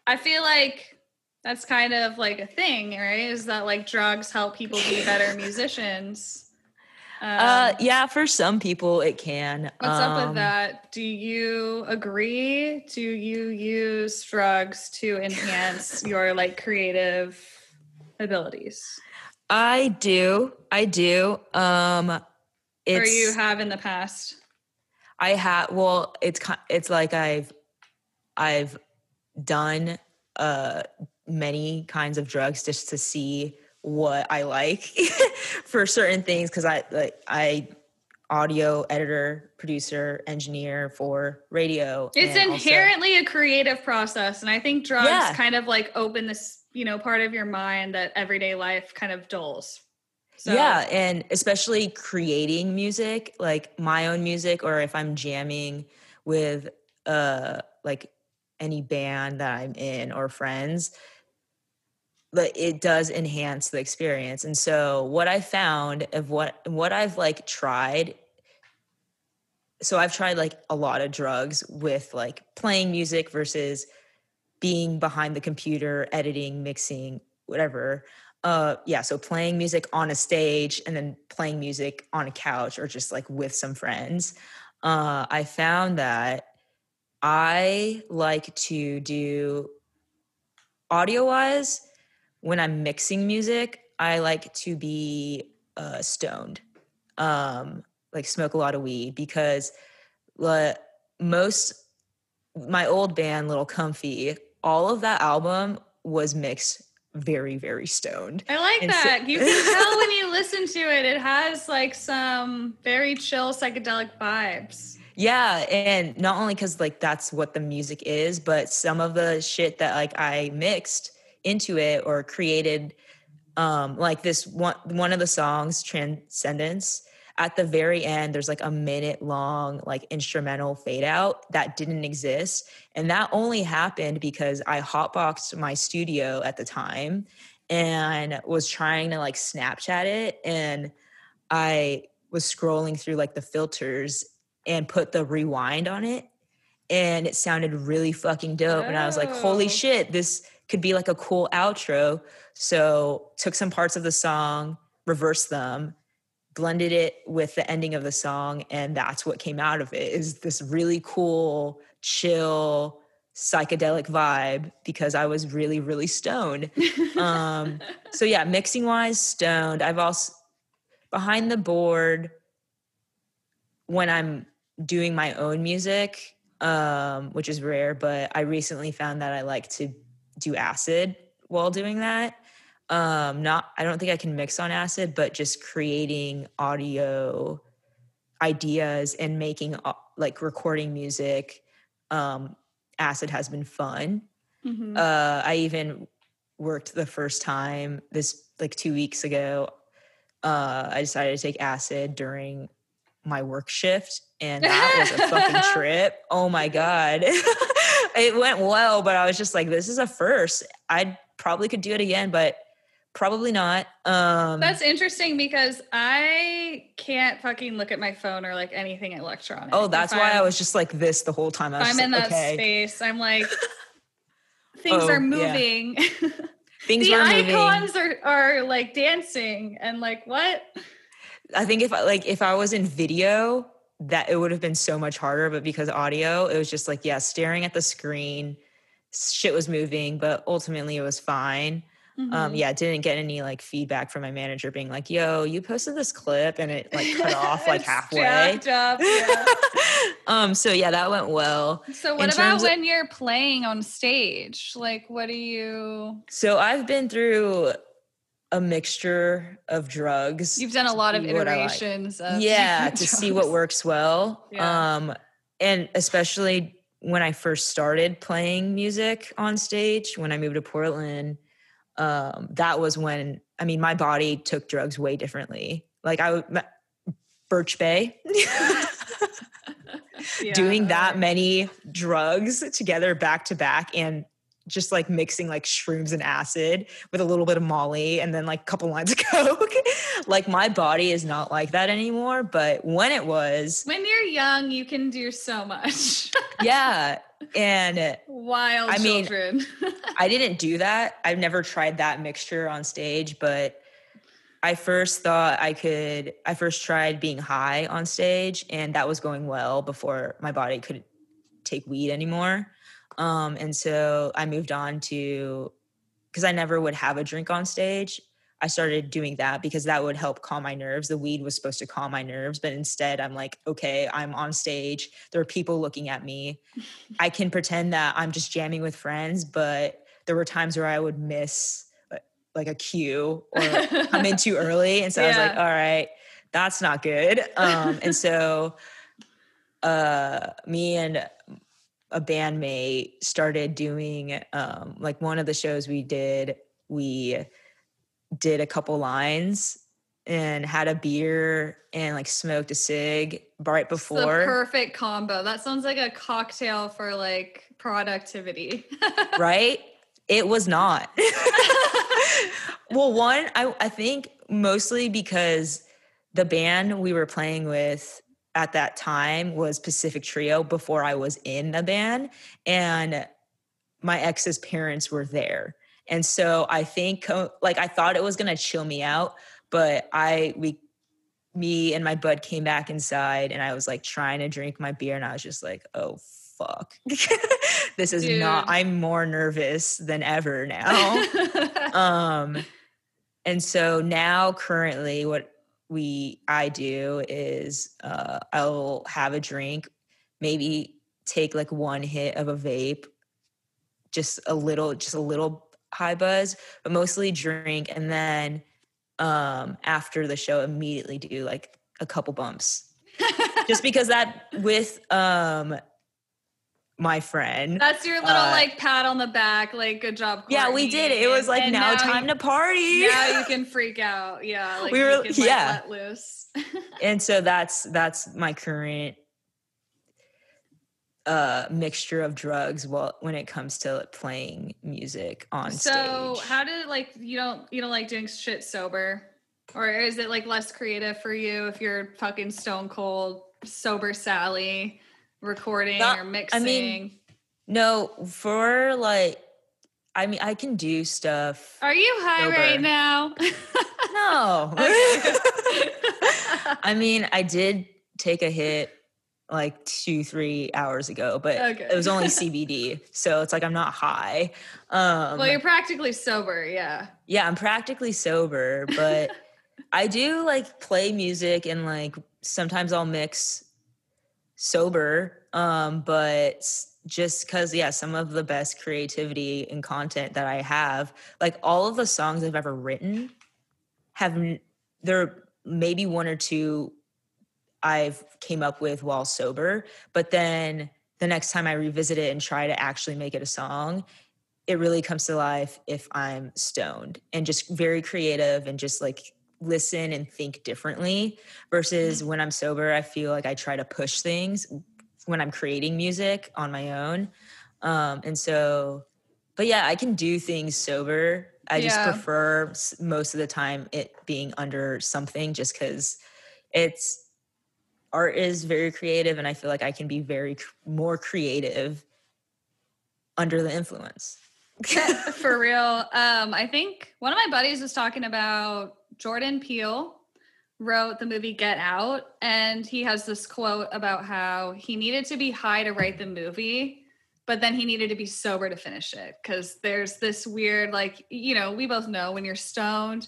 I feel like that's kind of like a thing, right? Is that like drugs help people be better musicians? Um, uh, yeah, for some people it can. what's up Um, with that? Do you agree? Do you use drugs to enhance your like creative abilities? I do. I do. Um Or you have in the past? I have well, it's it's like I've I've done uh many kinds of drugs just to see what I like for certain things cuz I like I audio editor, producer, engineer for radio. It's and also- inherently a creative process. And I think drugs Yeah. kind of like open this, you know, part of your mind that everyday life kind of dulls. So, Yeah, and especially creating music, like my own music, or if I'm jamming with uh like any band that I'm in or friends, but it does enhance the experience. And so what I found of what what I've like tried so I've tried like a lot of drugs with like playing music versus being behind the computer, editing, mixing, whatever. Uh yeah, so playing music on a stage and then playing music on a couch or just like with some friends. Uh I found that I like to do audio wise when I'm mixing music, I like to be uh stoned. Um like smoke a lot of weed because le- most my old band little comfy all of that album was mixed very very stoned I like And so- that. you can tell when you listen to it, it has like some very chill psychedelic vibes. yeah and not only because like that's what the music is but some of the shit that like i mixed into it or created um like this one one of the songs transcendence at the very end there's like a minute long like instrumental fade out that didn't exist. And that only happened because i hotboxed my studio at the time and was trying to like snapchat it. And i was scrolling through like the filters and put the rewind on it. And it sounded really fucking dope. And i was like holy Oh. shit this could be like a cool outro. So took some parts of the song reversed them blended it with the ending of the song and that's what came out of it is this really cool chill psychedelic vibe because i was really really stoned. Um so yeah mixing wise stoned. I've also behind the board when i'm doing my own music um which is rare but i recently found that i like to do acid while doing that. Um not i don't think i can mix on acid but just creating audio ideas and making uh, like recording music um acid has been fun. Mhm. uh i even worked the first time this like two weeks ago. Uh i decided to take acid during my work shift and that was a fucking trip. Oh my god it went well but i was just like this is a first i probably could do it again but probably not um That's interesting because I can't fucking look at my phone or like anything electronic. oh that's If why i I'm- was just like this the whole time I was I'm in like, that okay space. I'm like, things Oh, are yeah. moving. things the moving icons are, are like dancing and like what? I think if I like if I was in video, that it would have been so much harder. But because audio, it was just like yeah, staring at the screen, shit was moving, but ultimately it was fine. Um, Mhm. yeah, didn't get any like feedback from my manager being like, "Yo, you posted this clip and it like cut off like halfway." up, yeah. um, so yeah, that went well. So In what about terms of- when you're playing on stage? Like what do you So I've been through a mixture of drugs. You've done a lot of see what I like. iterations of yeah to see what works well Yeah. um and especially when i first started playing music on stage when i moved to portland um that was when i mean my body took drugs way differently like i would birch bay Yeah, doing that many drugs together back to back and just like mixing like shrooms and acid with a little bit of molly and then like a couple lines of coke like my body is not like that anymore but when it was When you're young, you can do so much. yeah and Wild I mean, children. i didn't do that i've never tried that mixture on stage but i first thought i could i first tried being high on stage and that was going well before my body could take weed anymore um and so i moved on to because i never would have a drink on stage I started doing that because that would help calm my nerves. The weed was supposed to calm my nerves, but instead I'm like, okay, I'm on stage. There are people looking at me. I can pretend that I'm just jamming with friends, but there were times where I would miss like a cue or come in too early. And so I was like, all right, that's not good. Um, and so uh, me and a bandmate started doing um, like one of the shows we did, we did a couple lines and had a beer and like smoked a cig right before. perfect combo. That sounds like a cocktail for like productivity. right? It was not. well, one, I, I think mostly because the band we were playing with at that time was Pacific Trio before I was in the band. And my ex's parents were there. And so I think uh, like I thought it was gonna chill me out, but I we me and my bud came back inside and I was like trying to drink my beer and I was just like, oh fuck. this is not I'm more nervous than ever now. um and so now currently what we I do is uh I'll have a drink, maybe take like one hit of a vape, just a little just a little high buzz, but mostly drink and then um after the show immediately do like a couple bumps. Just because that with um my friend That's your little Uh, like pat on the back, like good job. yeah, we did it. It was like now, you- time to party. now you can freak out. Yeah, like We we were- you can, like, yeah. let loose. and so that's that's my current uh mixture of drugs well when it comes to playing music on stage. so stage how did like you don't you don't like doing shit sober, or is it like less creative for you if you're fucking stone cold sober Sally recording Not- or I mean, no for like i mean i can do stuff Are you high sober. right now? no i mean i did take a hit like two three hours ago but Okay. it was only cbd so it's like i'm not high um well, you're practically sober. Yeah. yeah i'm practically sober but i do like play music and like sometimes i'll mix sober um but just because yeah some of the best creativity and content that i have like all of the songs i've ever written have there maybe one or two i've came up with while sober but then the next time i revisit it and try to actually make it a song it really comes to life if I'm stoned and just very creative and just like listen and think differently versus when I'm sober, I feel like I try to push things when I'm creating music on my own. Um, and so, but yeah, I can do things sober. I just Yeah. prefer most of the time it being under something just because it's art is very creative and I feel like I can be very more creative under the influence. For real. Um, I think one of my buddies was talking about Jordan Peele wrote the movie Get Out, and he has this quote about how he needed to be high to write the movie, but then he needed to be sober to finish it. Cause there's this weird, like, you know, we both know when you're stoned,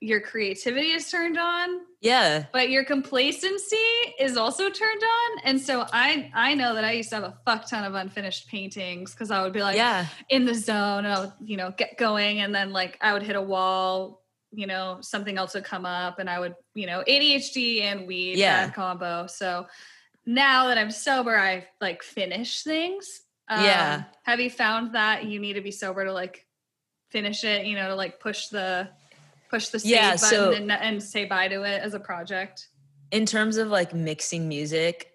your creativity is turned on, Yeah. but your complacency is also turned on. And so I I know that I used to have a fuck ton of unfinished paintings because I would be like, yeah. in the zone and I would, you know, get going and then like I would hit a wall, you know, something else would come up and I would, you know, ADHD and weed, Yeah. combo. So now that I'm sober, I like finish things. Um, Yeah. Have you found that you need to be sober to like finish it, you know, to like push the push the save Yeah, button so- and, and say bye to it as a project? In terms of like mixing music,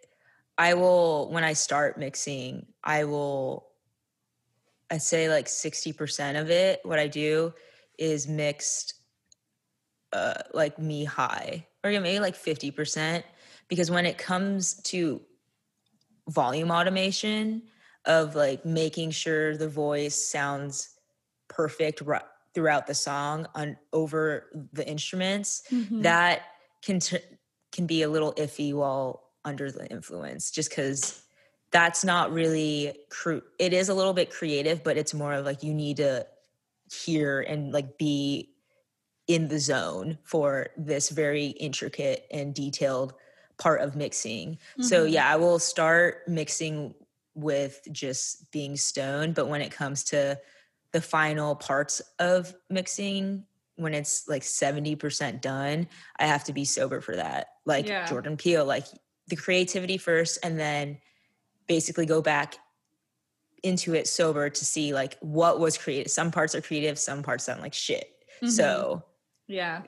I will, when I start mixing, I will, I'd say like 60% of it, what I do is mixed uh, like me high, or maybe like 50%. Because when it comes to volume automation of like making sure the voice sounds perfect ri- throughout the song on over the instruments, Mm-hmm. that can t- can be a little iffy while under the influence just because that's not really cru- it is a little bit creative but it's more of like you need to hear and like be in the zone for this very intricate and detailed part of mixing. Mm-hmm. So yeah, I will start mixing with just being stoned, but when it comes to the final parts of mixing when it's like 70% done, I have to be sober for that. Like yeah. Jordan Peele, like the creativity first and then basically go back into it sober to see like what was created. Some parts are creative, some parts sound like shit. Mm-hmm. So yeah.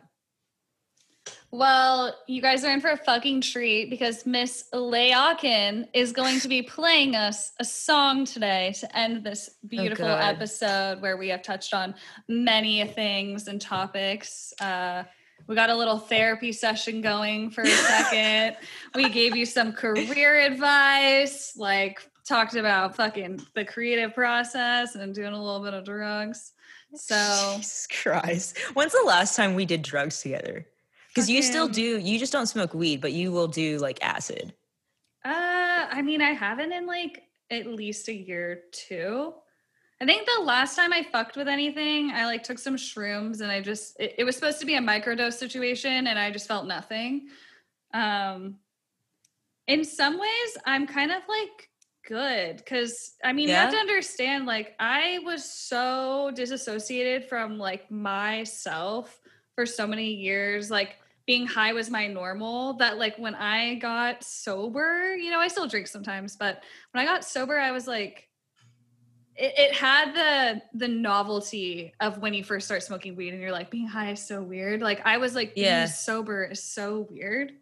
Well, you guys are in for a fucking treat because Miss Layacan is going to be playing us a song today to end this oh, beautiful oh episode where we have touched on many things and topics. Uh, we got a little therapy session going for a second. we gave you some career advice, like talked about fucking the creative process and doing a little bit of drugs. So, Jesus Christ. When's the last time we did drugs together? Because you still do, you just don't smoke weed, but you will do like acid. Uh, I mean, I haven't in like at least a year or two. I think the last time I fucked with anything, I like took some shrooms and I just it, it was supposed to be a microdose situation and I just felt nothing. Um in some ways, I'm kind of like good because I mean, yeah. you have to understand, like, I was so disassociated from like myself for so many years. Like, being high was my normal that like when I got sober, you know, I still drink sometimes, but when I got sober, I was like it, it, had the the novelty of when you first start smoking weed and you're like being high is so weird. Like I was like yeah. being sober is so weird.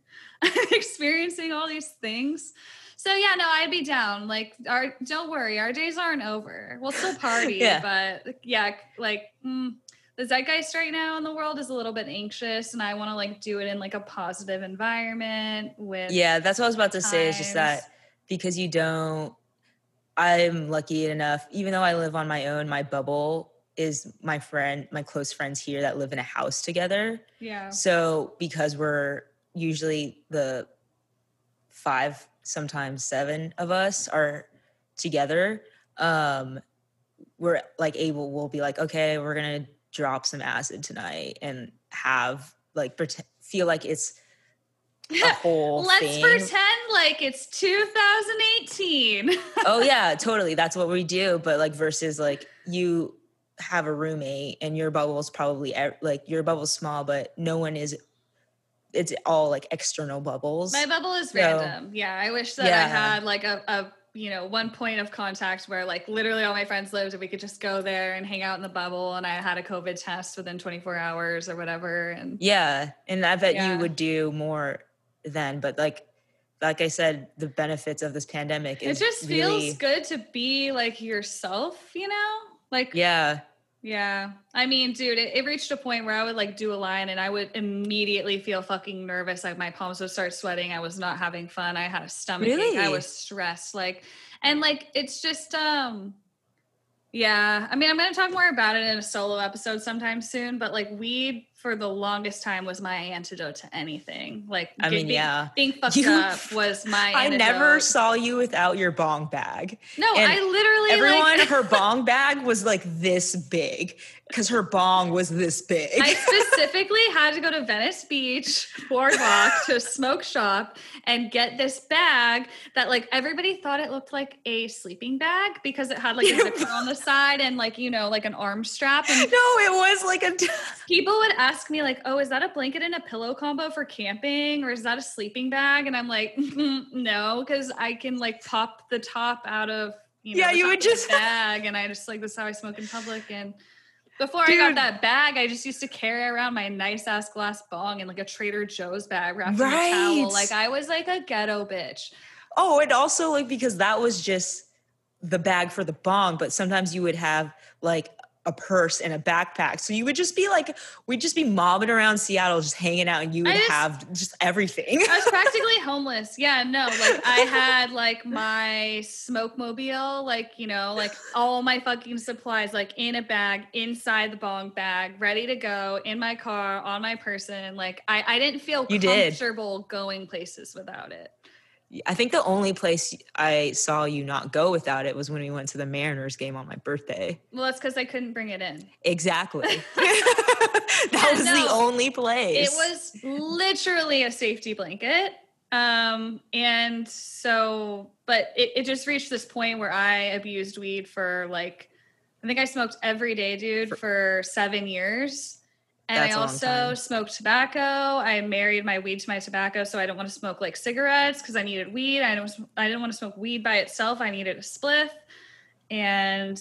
Experiencing all these things. So yeah, no, I'd be down. Like our don't worry, our days aren't over. We'll still party, yeah. but yeah, like mm, the zeitgeist right now in the world is a little bit anxious and I want to like do it in like a positive environment with Yeah, that's what I was about to times. say is just that because you don't I'm lucky enough even though I live on my own, my bubble is my friend, my close friends here that live in a house together. Yeah. So because we're usually the five, sometimes seven of us are together, um, we're like able, we'll be like, okay, we're gonna drop some acid tonight and have like pretend, feel like it's a whole Let's thing. pretend like it's 2018. oh yeah, totally. That's what we do. But like versus like you have a roommate and your bubble's probably like your bubble's small, but no one is. It's all like external bubbles. My bubble is so, random. Yeah, I wish that yeah. I had like a, a you know one point of contact where like literally all my friends lived and we could just go there and hang out in the bubble and i had a covid test within 24 hours or whatever and yeah and i bet yeah. you would do more then but like like i said the benefits of this pandemic it just really, feels good to be like yourself you know like yeah yeah. I mean, dude, it, it, reached a point where I would like do a line and I would immediately feel fucking nervous. Like my palms would start sweating. I was not having fun. I had a stomach really? ache. I was stressed. Like, and like, it's just, um, yeah. I mean, I'm going to talk more about it in a solo episode sometime soon, but like weed for the longest time was my antidote to anything. Like, I mean, being, yeah, being fucked you, up was my. I never saw you without your bong bag. No, and I literally everyone like, her bong bag was like this big, because her bong was this big. I specifically had to go to Venice Beach boardwalk to a smoke shop and get this bag that like everybody thought it looked like a sleeping bag because it had like a zipper on the side and like you know like an arm strap. And no, it was like a. people would ask me like, "Oh, is that a blanket and a pillow combo for camping, or is that a sleeping bag?" And I'm like, "No, because I can like pop the top out of." You know, yeah, you would just bag, and I just like this is how I smoke in public, and before Dude. I got that bag, I just used to carry around my nice ass glass bong in like a Trader Joe's bag wrapped right. in a towel. Like I was like a ghetto bitch. Oh, and also like because that was just the bag for the bong, but sometimes you would have like a purse and a backpack. So you would just be like, we'd just be mobbing around Seattle, just hanging out, and you would just, have just everything. I was practically homeless. Yeah, no, like I had like my smoke mobile, like, you know, like all my fucking supplies, like in a bag, inside the bong bag, ready to go, in my car, on my person. Like I, I didn't feel you comfortable did. going places without it. I think the only place I saw you not go without it was when we went to the Mariners game on my birthday. Well, that's because I couldn't bring it in. Exactly. that Yeah, was the only place. It was literally a safety blanket. Um, and so, but it, it just reached this point where I abused weed for like, I think I smoked every day, dude, for seven years. And That's I also smoked tobacco. I married my weed to my tobacco, so I don't want to smoke like cigarettes because I needed weed. I don't. I didn't want to smoke weed by itself. I needed a spliff, and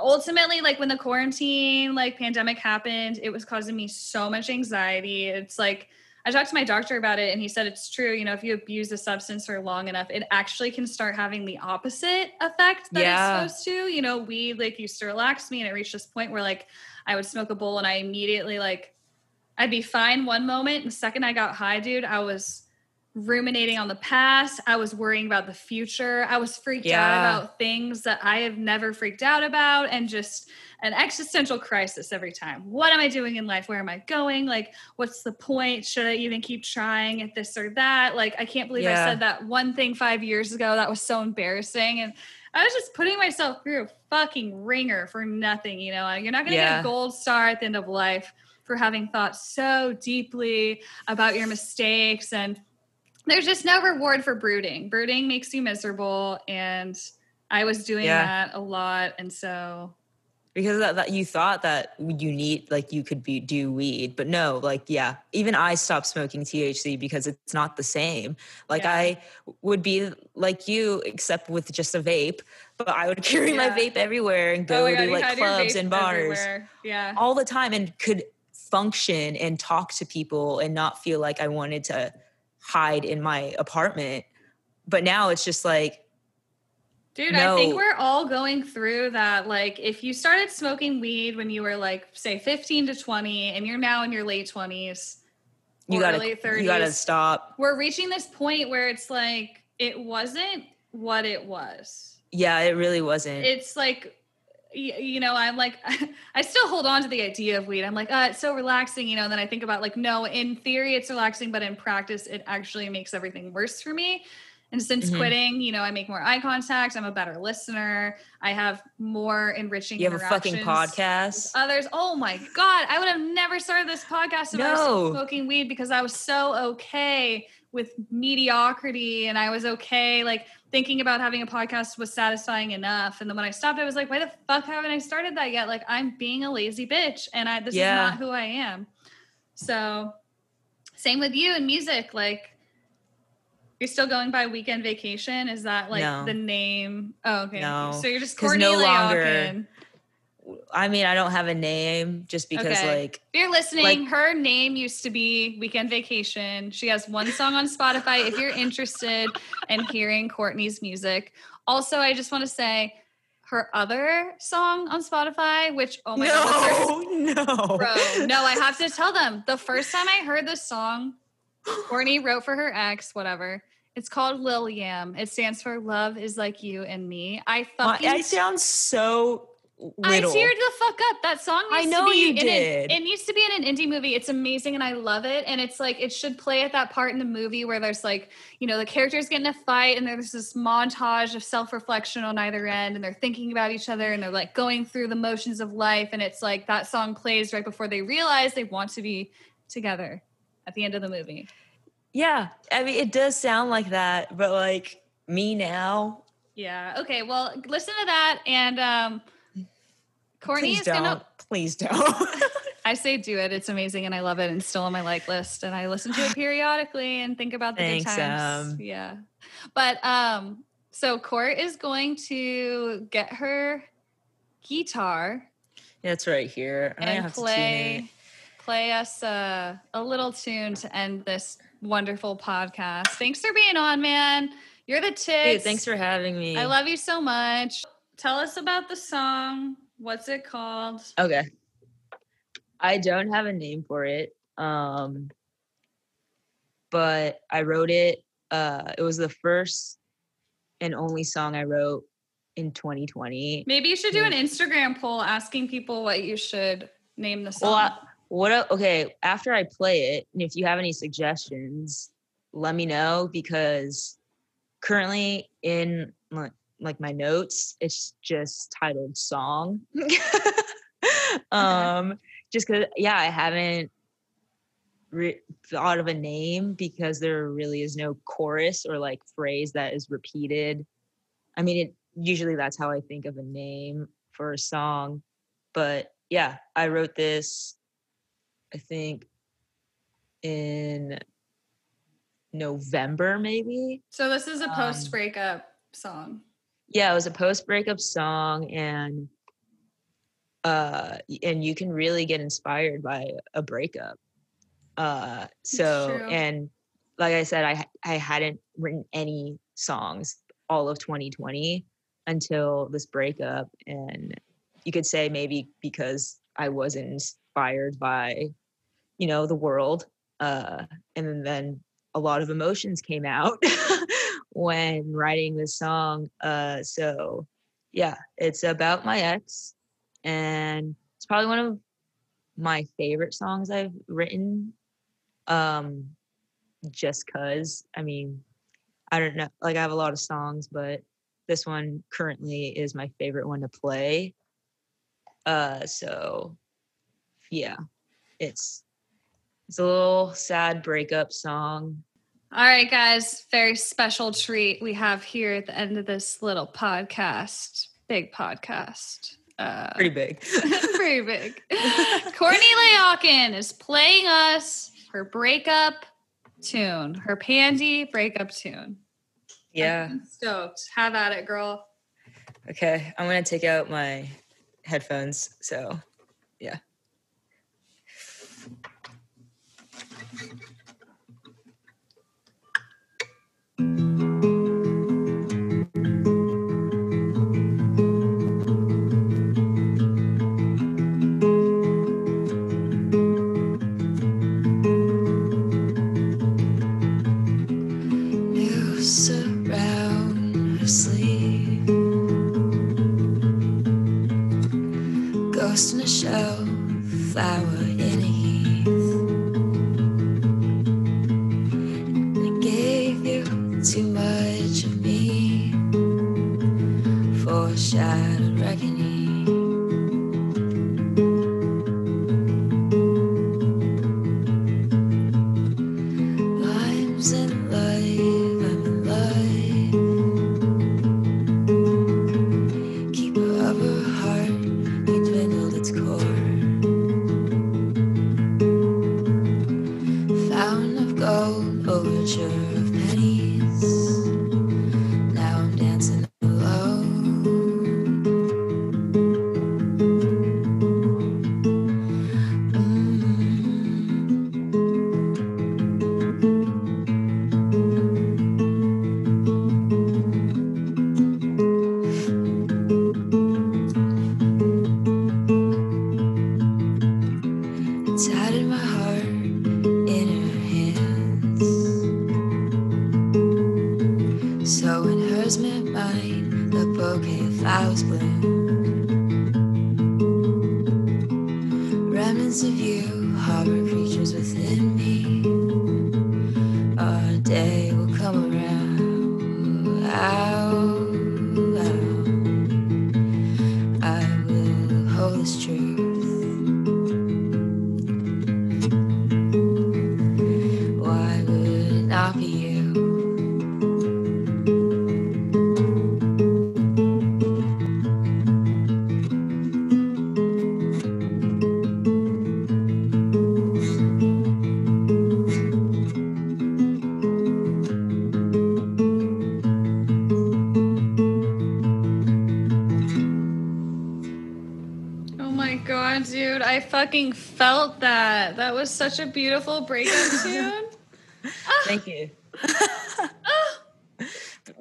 ultimately, like when the quarantine like pandemic happened, it was causing me so much anxiety. It's like I talked to my doctor about it, and he said it's true. You know, if you abuse a substance for long enough, it actually can start having the opposite effect that Yeah. it's supposed to. You know, weed like used to relax me, and it reached this point where like I would smoke a bowl, and I immediately like I'd be fine one moment, and the second I got high, dude, I was ruminating on the past. I was worrying about the future. I was freaked out about things that I have never freaked out about, and just an existential crisis every time. What am I doing in life? Where am I going? Like, what's the point? Should I even keep trying at this or that? Like, I can't believe I said that one thing five years ago. That was so embarrassing. And I was just putting myself through a fucking ringer for nothing, you know? You're not going to get a gold star at the end of life for having thought so deeply about your mistakes. And there's just no reward for brooding. Brooding makes you miserable. And I was doing Yeah. that a lot. And so because that, that you thought that you need like you could be do weed but no like yeah even i stopped smoking thc because it's not the same like Yeah. i would be like you except with just a vape but i would carry my vape everywhere and Oh go God, to like clubs and bars everywhere. Yeah. all the time and could function and talk to people and not feel like i wanted to hide in my apartment but now it's just like Dude, I think we're all going through that. Like, if you started smoking weed when you were like, say, 15 to 20, and you're now in your late 20s, you gotta early 30s, you gotta stop we're reaching this point where it's like, it wasn't what it was. yeah it really wasn't It's like, you know, I'm like, I still hold on to the idea of weed. I'm like, uh, it's so relaxing, you know. And then I think about like, no, in theory it's relaxing, but in practice it actually makes everything worse for me. And since Mhm. quitting, you know, I make more eye contact. I'm a better listener. I have more enriching. you have a fucking podcast Others, oh my god, I would have never started this podcast if I was No. smoking weed because I was so okay with mediocrity and I was okay like thinking about having a podcast was satisfying enough. And then when I stopped, I was like, why the fuck haven't I started that yet? Like I'm being a lazy bitch and I this Yeah. is not who I am. So same with you and music. Like you're still going by weekend vacation. Is that like No. the name? Oh, okay. No. So you're just Courtney no longer- I mean, I don't have a name just because, Okay. like, If you're listening, Like- her name used to be Weekend Vacation. She has one song on Spotify if you're interested in hearing Courtney's music. Also, I just want to say her other song on Spotify, which, oh my God, no, no, Bro, no, I have to tell them. The first time I heard this song, Courtney wrote for her ex, whatever. It's called Lil Yam. It stands for Love is Like You and Me. I fucking I sound so little. I teared the fuck up. That song. I know to be you in did. An, it needs to be in an indie movie. It's amazing, and I love it. And it's like it should play at that part in the movie where there's like you know the characters get in a fight, and there's this montage of self reflection on either end, and they're thinking about each other, and they're like going through the motions of life. And it's like that song plays right before they realize they want to be together at the end of the movie. Yeah, I mean, it does sound like that, but like me now, Yeah. Okay. Well, listen to that, and um, Courtney please is don't, gonna. please don't. I say do it. It's amazing and I love it and still on my like list. And I listen to it periodically and think about the Thanks, good times. um, yeah. But um, so Court is going to get her guitar Yeah, it's right here. And to play play us uh, a little tune to end this wonderful podcast. Thanks for being on, man. You're the tits. Dude, thanks for having me. I love you so much. Tell us about the song. What's it called? Okay. I don't have a name for it. Um but I wrote it uh it was the first and only song I wrote in 2020. Maybe you should do an Instagram poll asking people what you should name the song. Well, what okay, after I play it and if you have any suggestions, let me know because currently in like, my notes, it's just titled song. um, just because, yeah, I haven't re- thought of a name because there really is no chorus or like phrase that is repeated. I mean, it usually that's how I think of a name for a song, but yeah, I wrote this. I think in November, maybe. So this is a post um, breakup song. Yeah, it was a post breakup song, and uh, and you can really get inspired by a breakup. Uh, so and like I said, I I hadn't written any songs all of 2020 until this breakup, and you could say maybe because I wasn't inspired by, you know, the world. Uh, and then a lot of emotions came out when writing this song. Uh, so yeah, it's about my ex, and it's probably one of my favorite songs I've written. Um, just cause I mean, I don't know, like I have a lot of songs, but this one currently is my favorite one to play. Uh, so yeah, it's it's a little sad breakup song. All right, guys, very special treat we have here at the end of this little podcast. Big podcast. Uh, pretty big. pretty big. Courtney Layacan is playing us her breakup tune, her pandy breakup tune. Yeah. I'm stoked. Have at it, girl. Okay. I'm going to take out my headphones. So, yeah. lost in a show, flower. Fucking felt that. That was such a beautiful breakup tune. Thank you.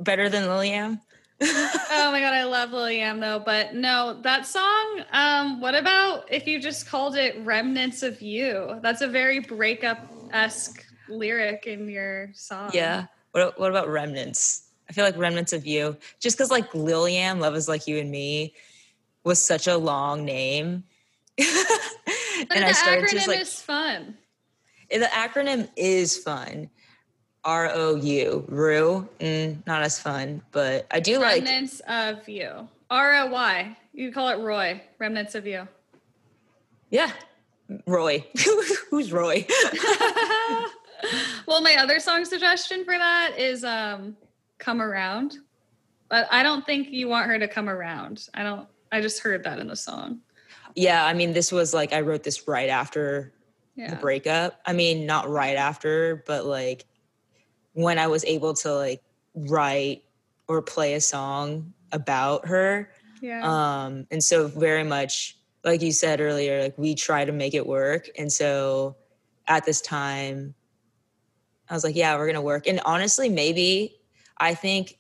Better than Liliam? oh my god, I love Liliam though. But no, that song, um, what about if you just called it Remnants of You? That's a very breakup-esque lyric in your song. Yeah. What, what about Remnants? I feel like Remnants of You, just because like Liliam, Love is Like You and Me was such a long name. and I started acronym just like, is fun. The acronym is fun, R O U. Rue. Mm, not as fun, but I do like. Remnants of you. R O Y. You call it Roy. Remnants of you. Yeah. Roy. Who's Roy? well, my other song suggestion for that is um Come Around. But I don't think you want her to come around. I don't I just heard that in the song. Yeah, I mean, this was like I wrote this right after Yeah. the breakup. I mean, not right after, but like when I was able to like write or play a song about her. Yeah. Um, and so very much like you said earlier, like we try to make it work. And so at this time, I was like, yeah, we're gonna work. And honestly, maybe I think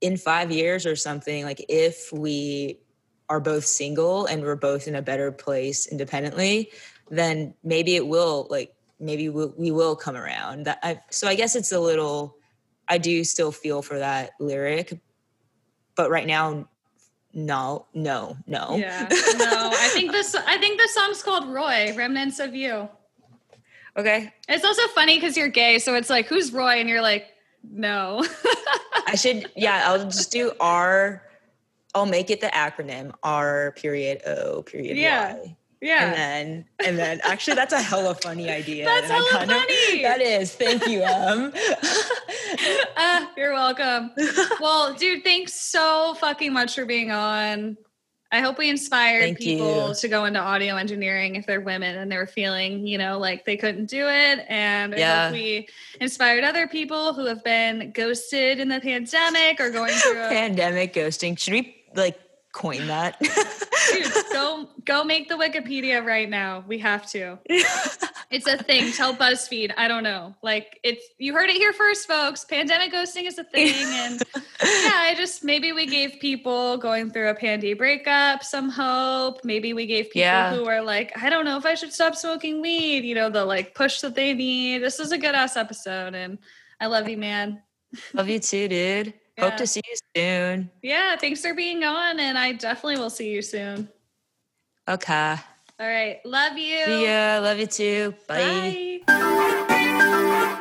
in five years or something, like if we are both single and we're both in a better place independently, then maybe it will like maybe we'll, we will come around. That I, so I guess it's a little. I do still feel for that lyric, but right now, no, no, no. yeah. No, I think this I think the song's called Roy, Remnants of You. Okay, It's also funny because you're gay, so it's like, who's Roy? And you're like, no. I should. Yeah, I'll just do R. I'll make it the acronym R period O period Yeah. Y. yeah. And then, and then, actually, that's a hella funny idea. That's hella kind of- funny. that is. Thank you, Em. Ah, you're welcome. Well, dude, thanks so fucking much for being on. I hope we inspired Thank people you. to go into audio engineering if they're women and they were feeling, you know, like they couldn't do it. And I Yeah. hope we inspired other people who have been ghosted in the pandemic or going through a Pandemic ghosting. Should we like coin that? Dude, go go make the Wikipedia right now. We have to. It's a thing. Tell BuzzFeed. I don't know. Like it's you heard it here first, folks. Pandemic ghosting is a thing, and yeah, I just maybe we gave people going through a pandy breakup some hope. Maybe we gave people Yeah. who are like, I don't know if I should stop smoking weed. You know, the like push that they need. This is a good ass episode, and I love you, man. Love you too, dude. Hope to see you soon. Yeah, thanks for being on, and I definitely will see you soon. Okay. All right, love you. Ya. Love you too. Bye. Bye.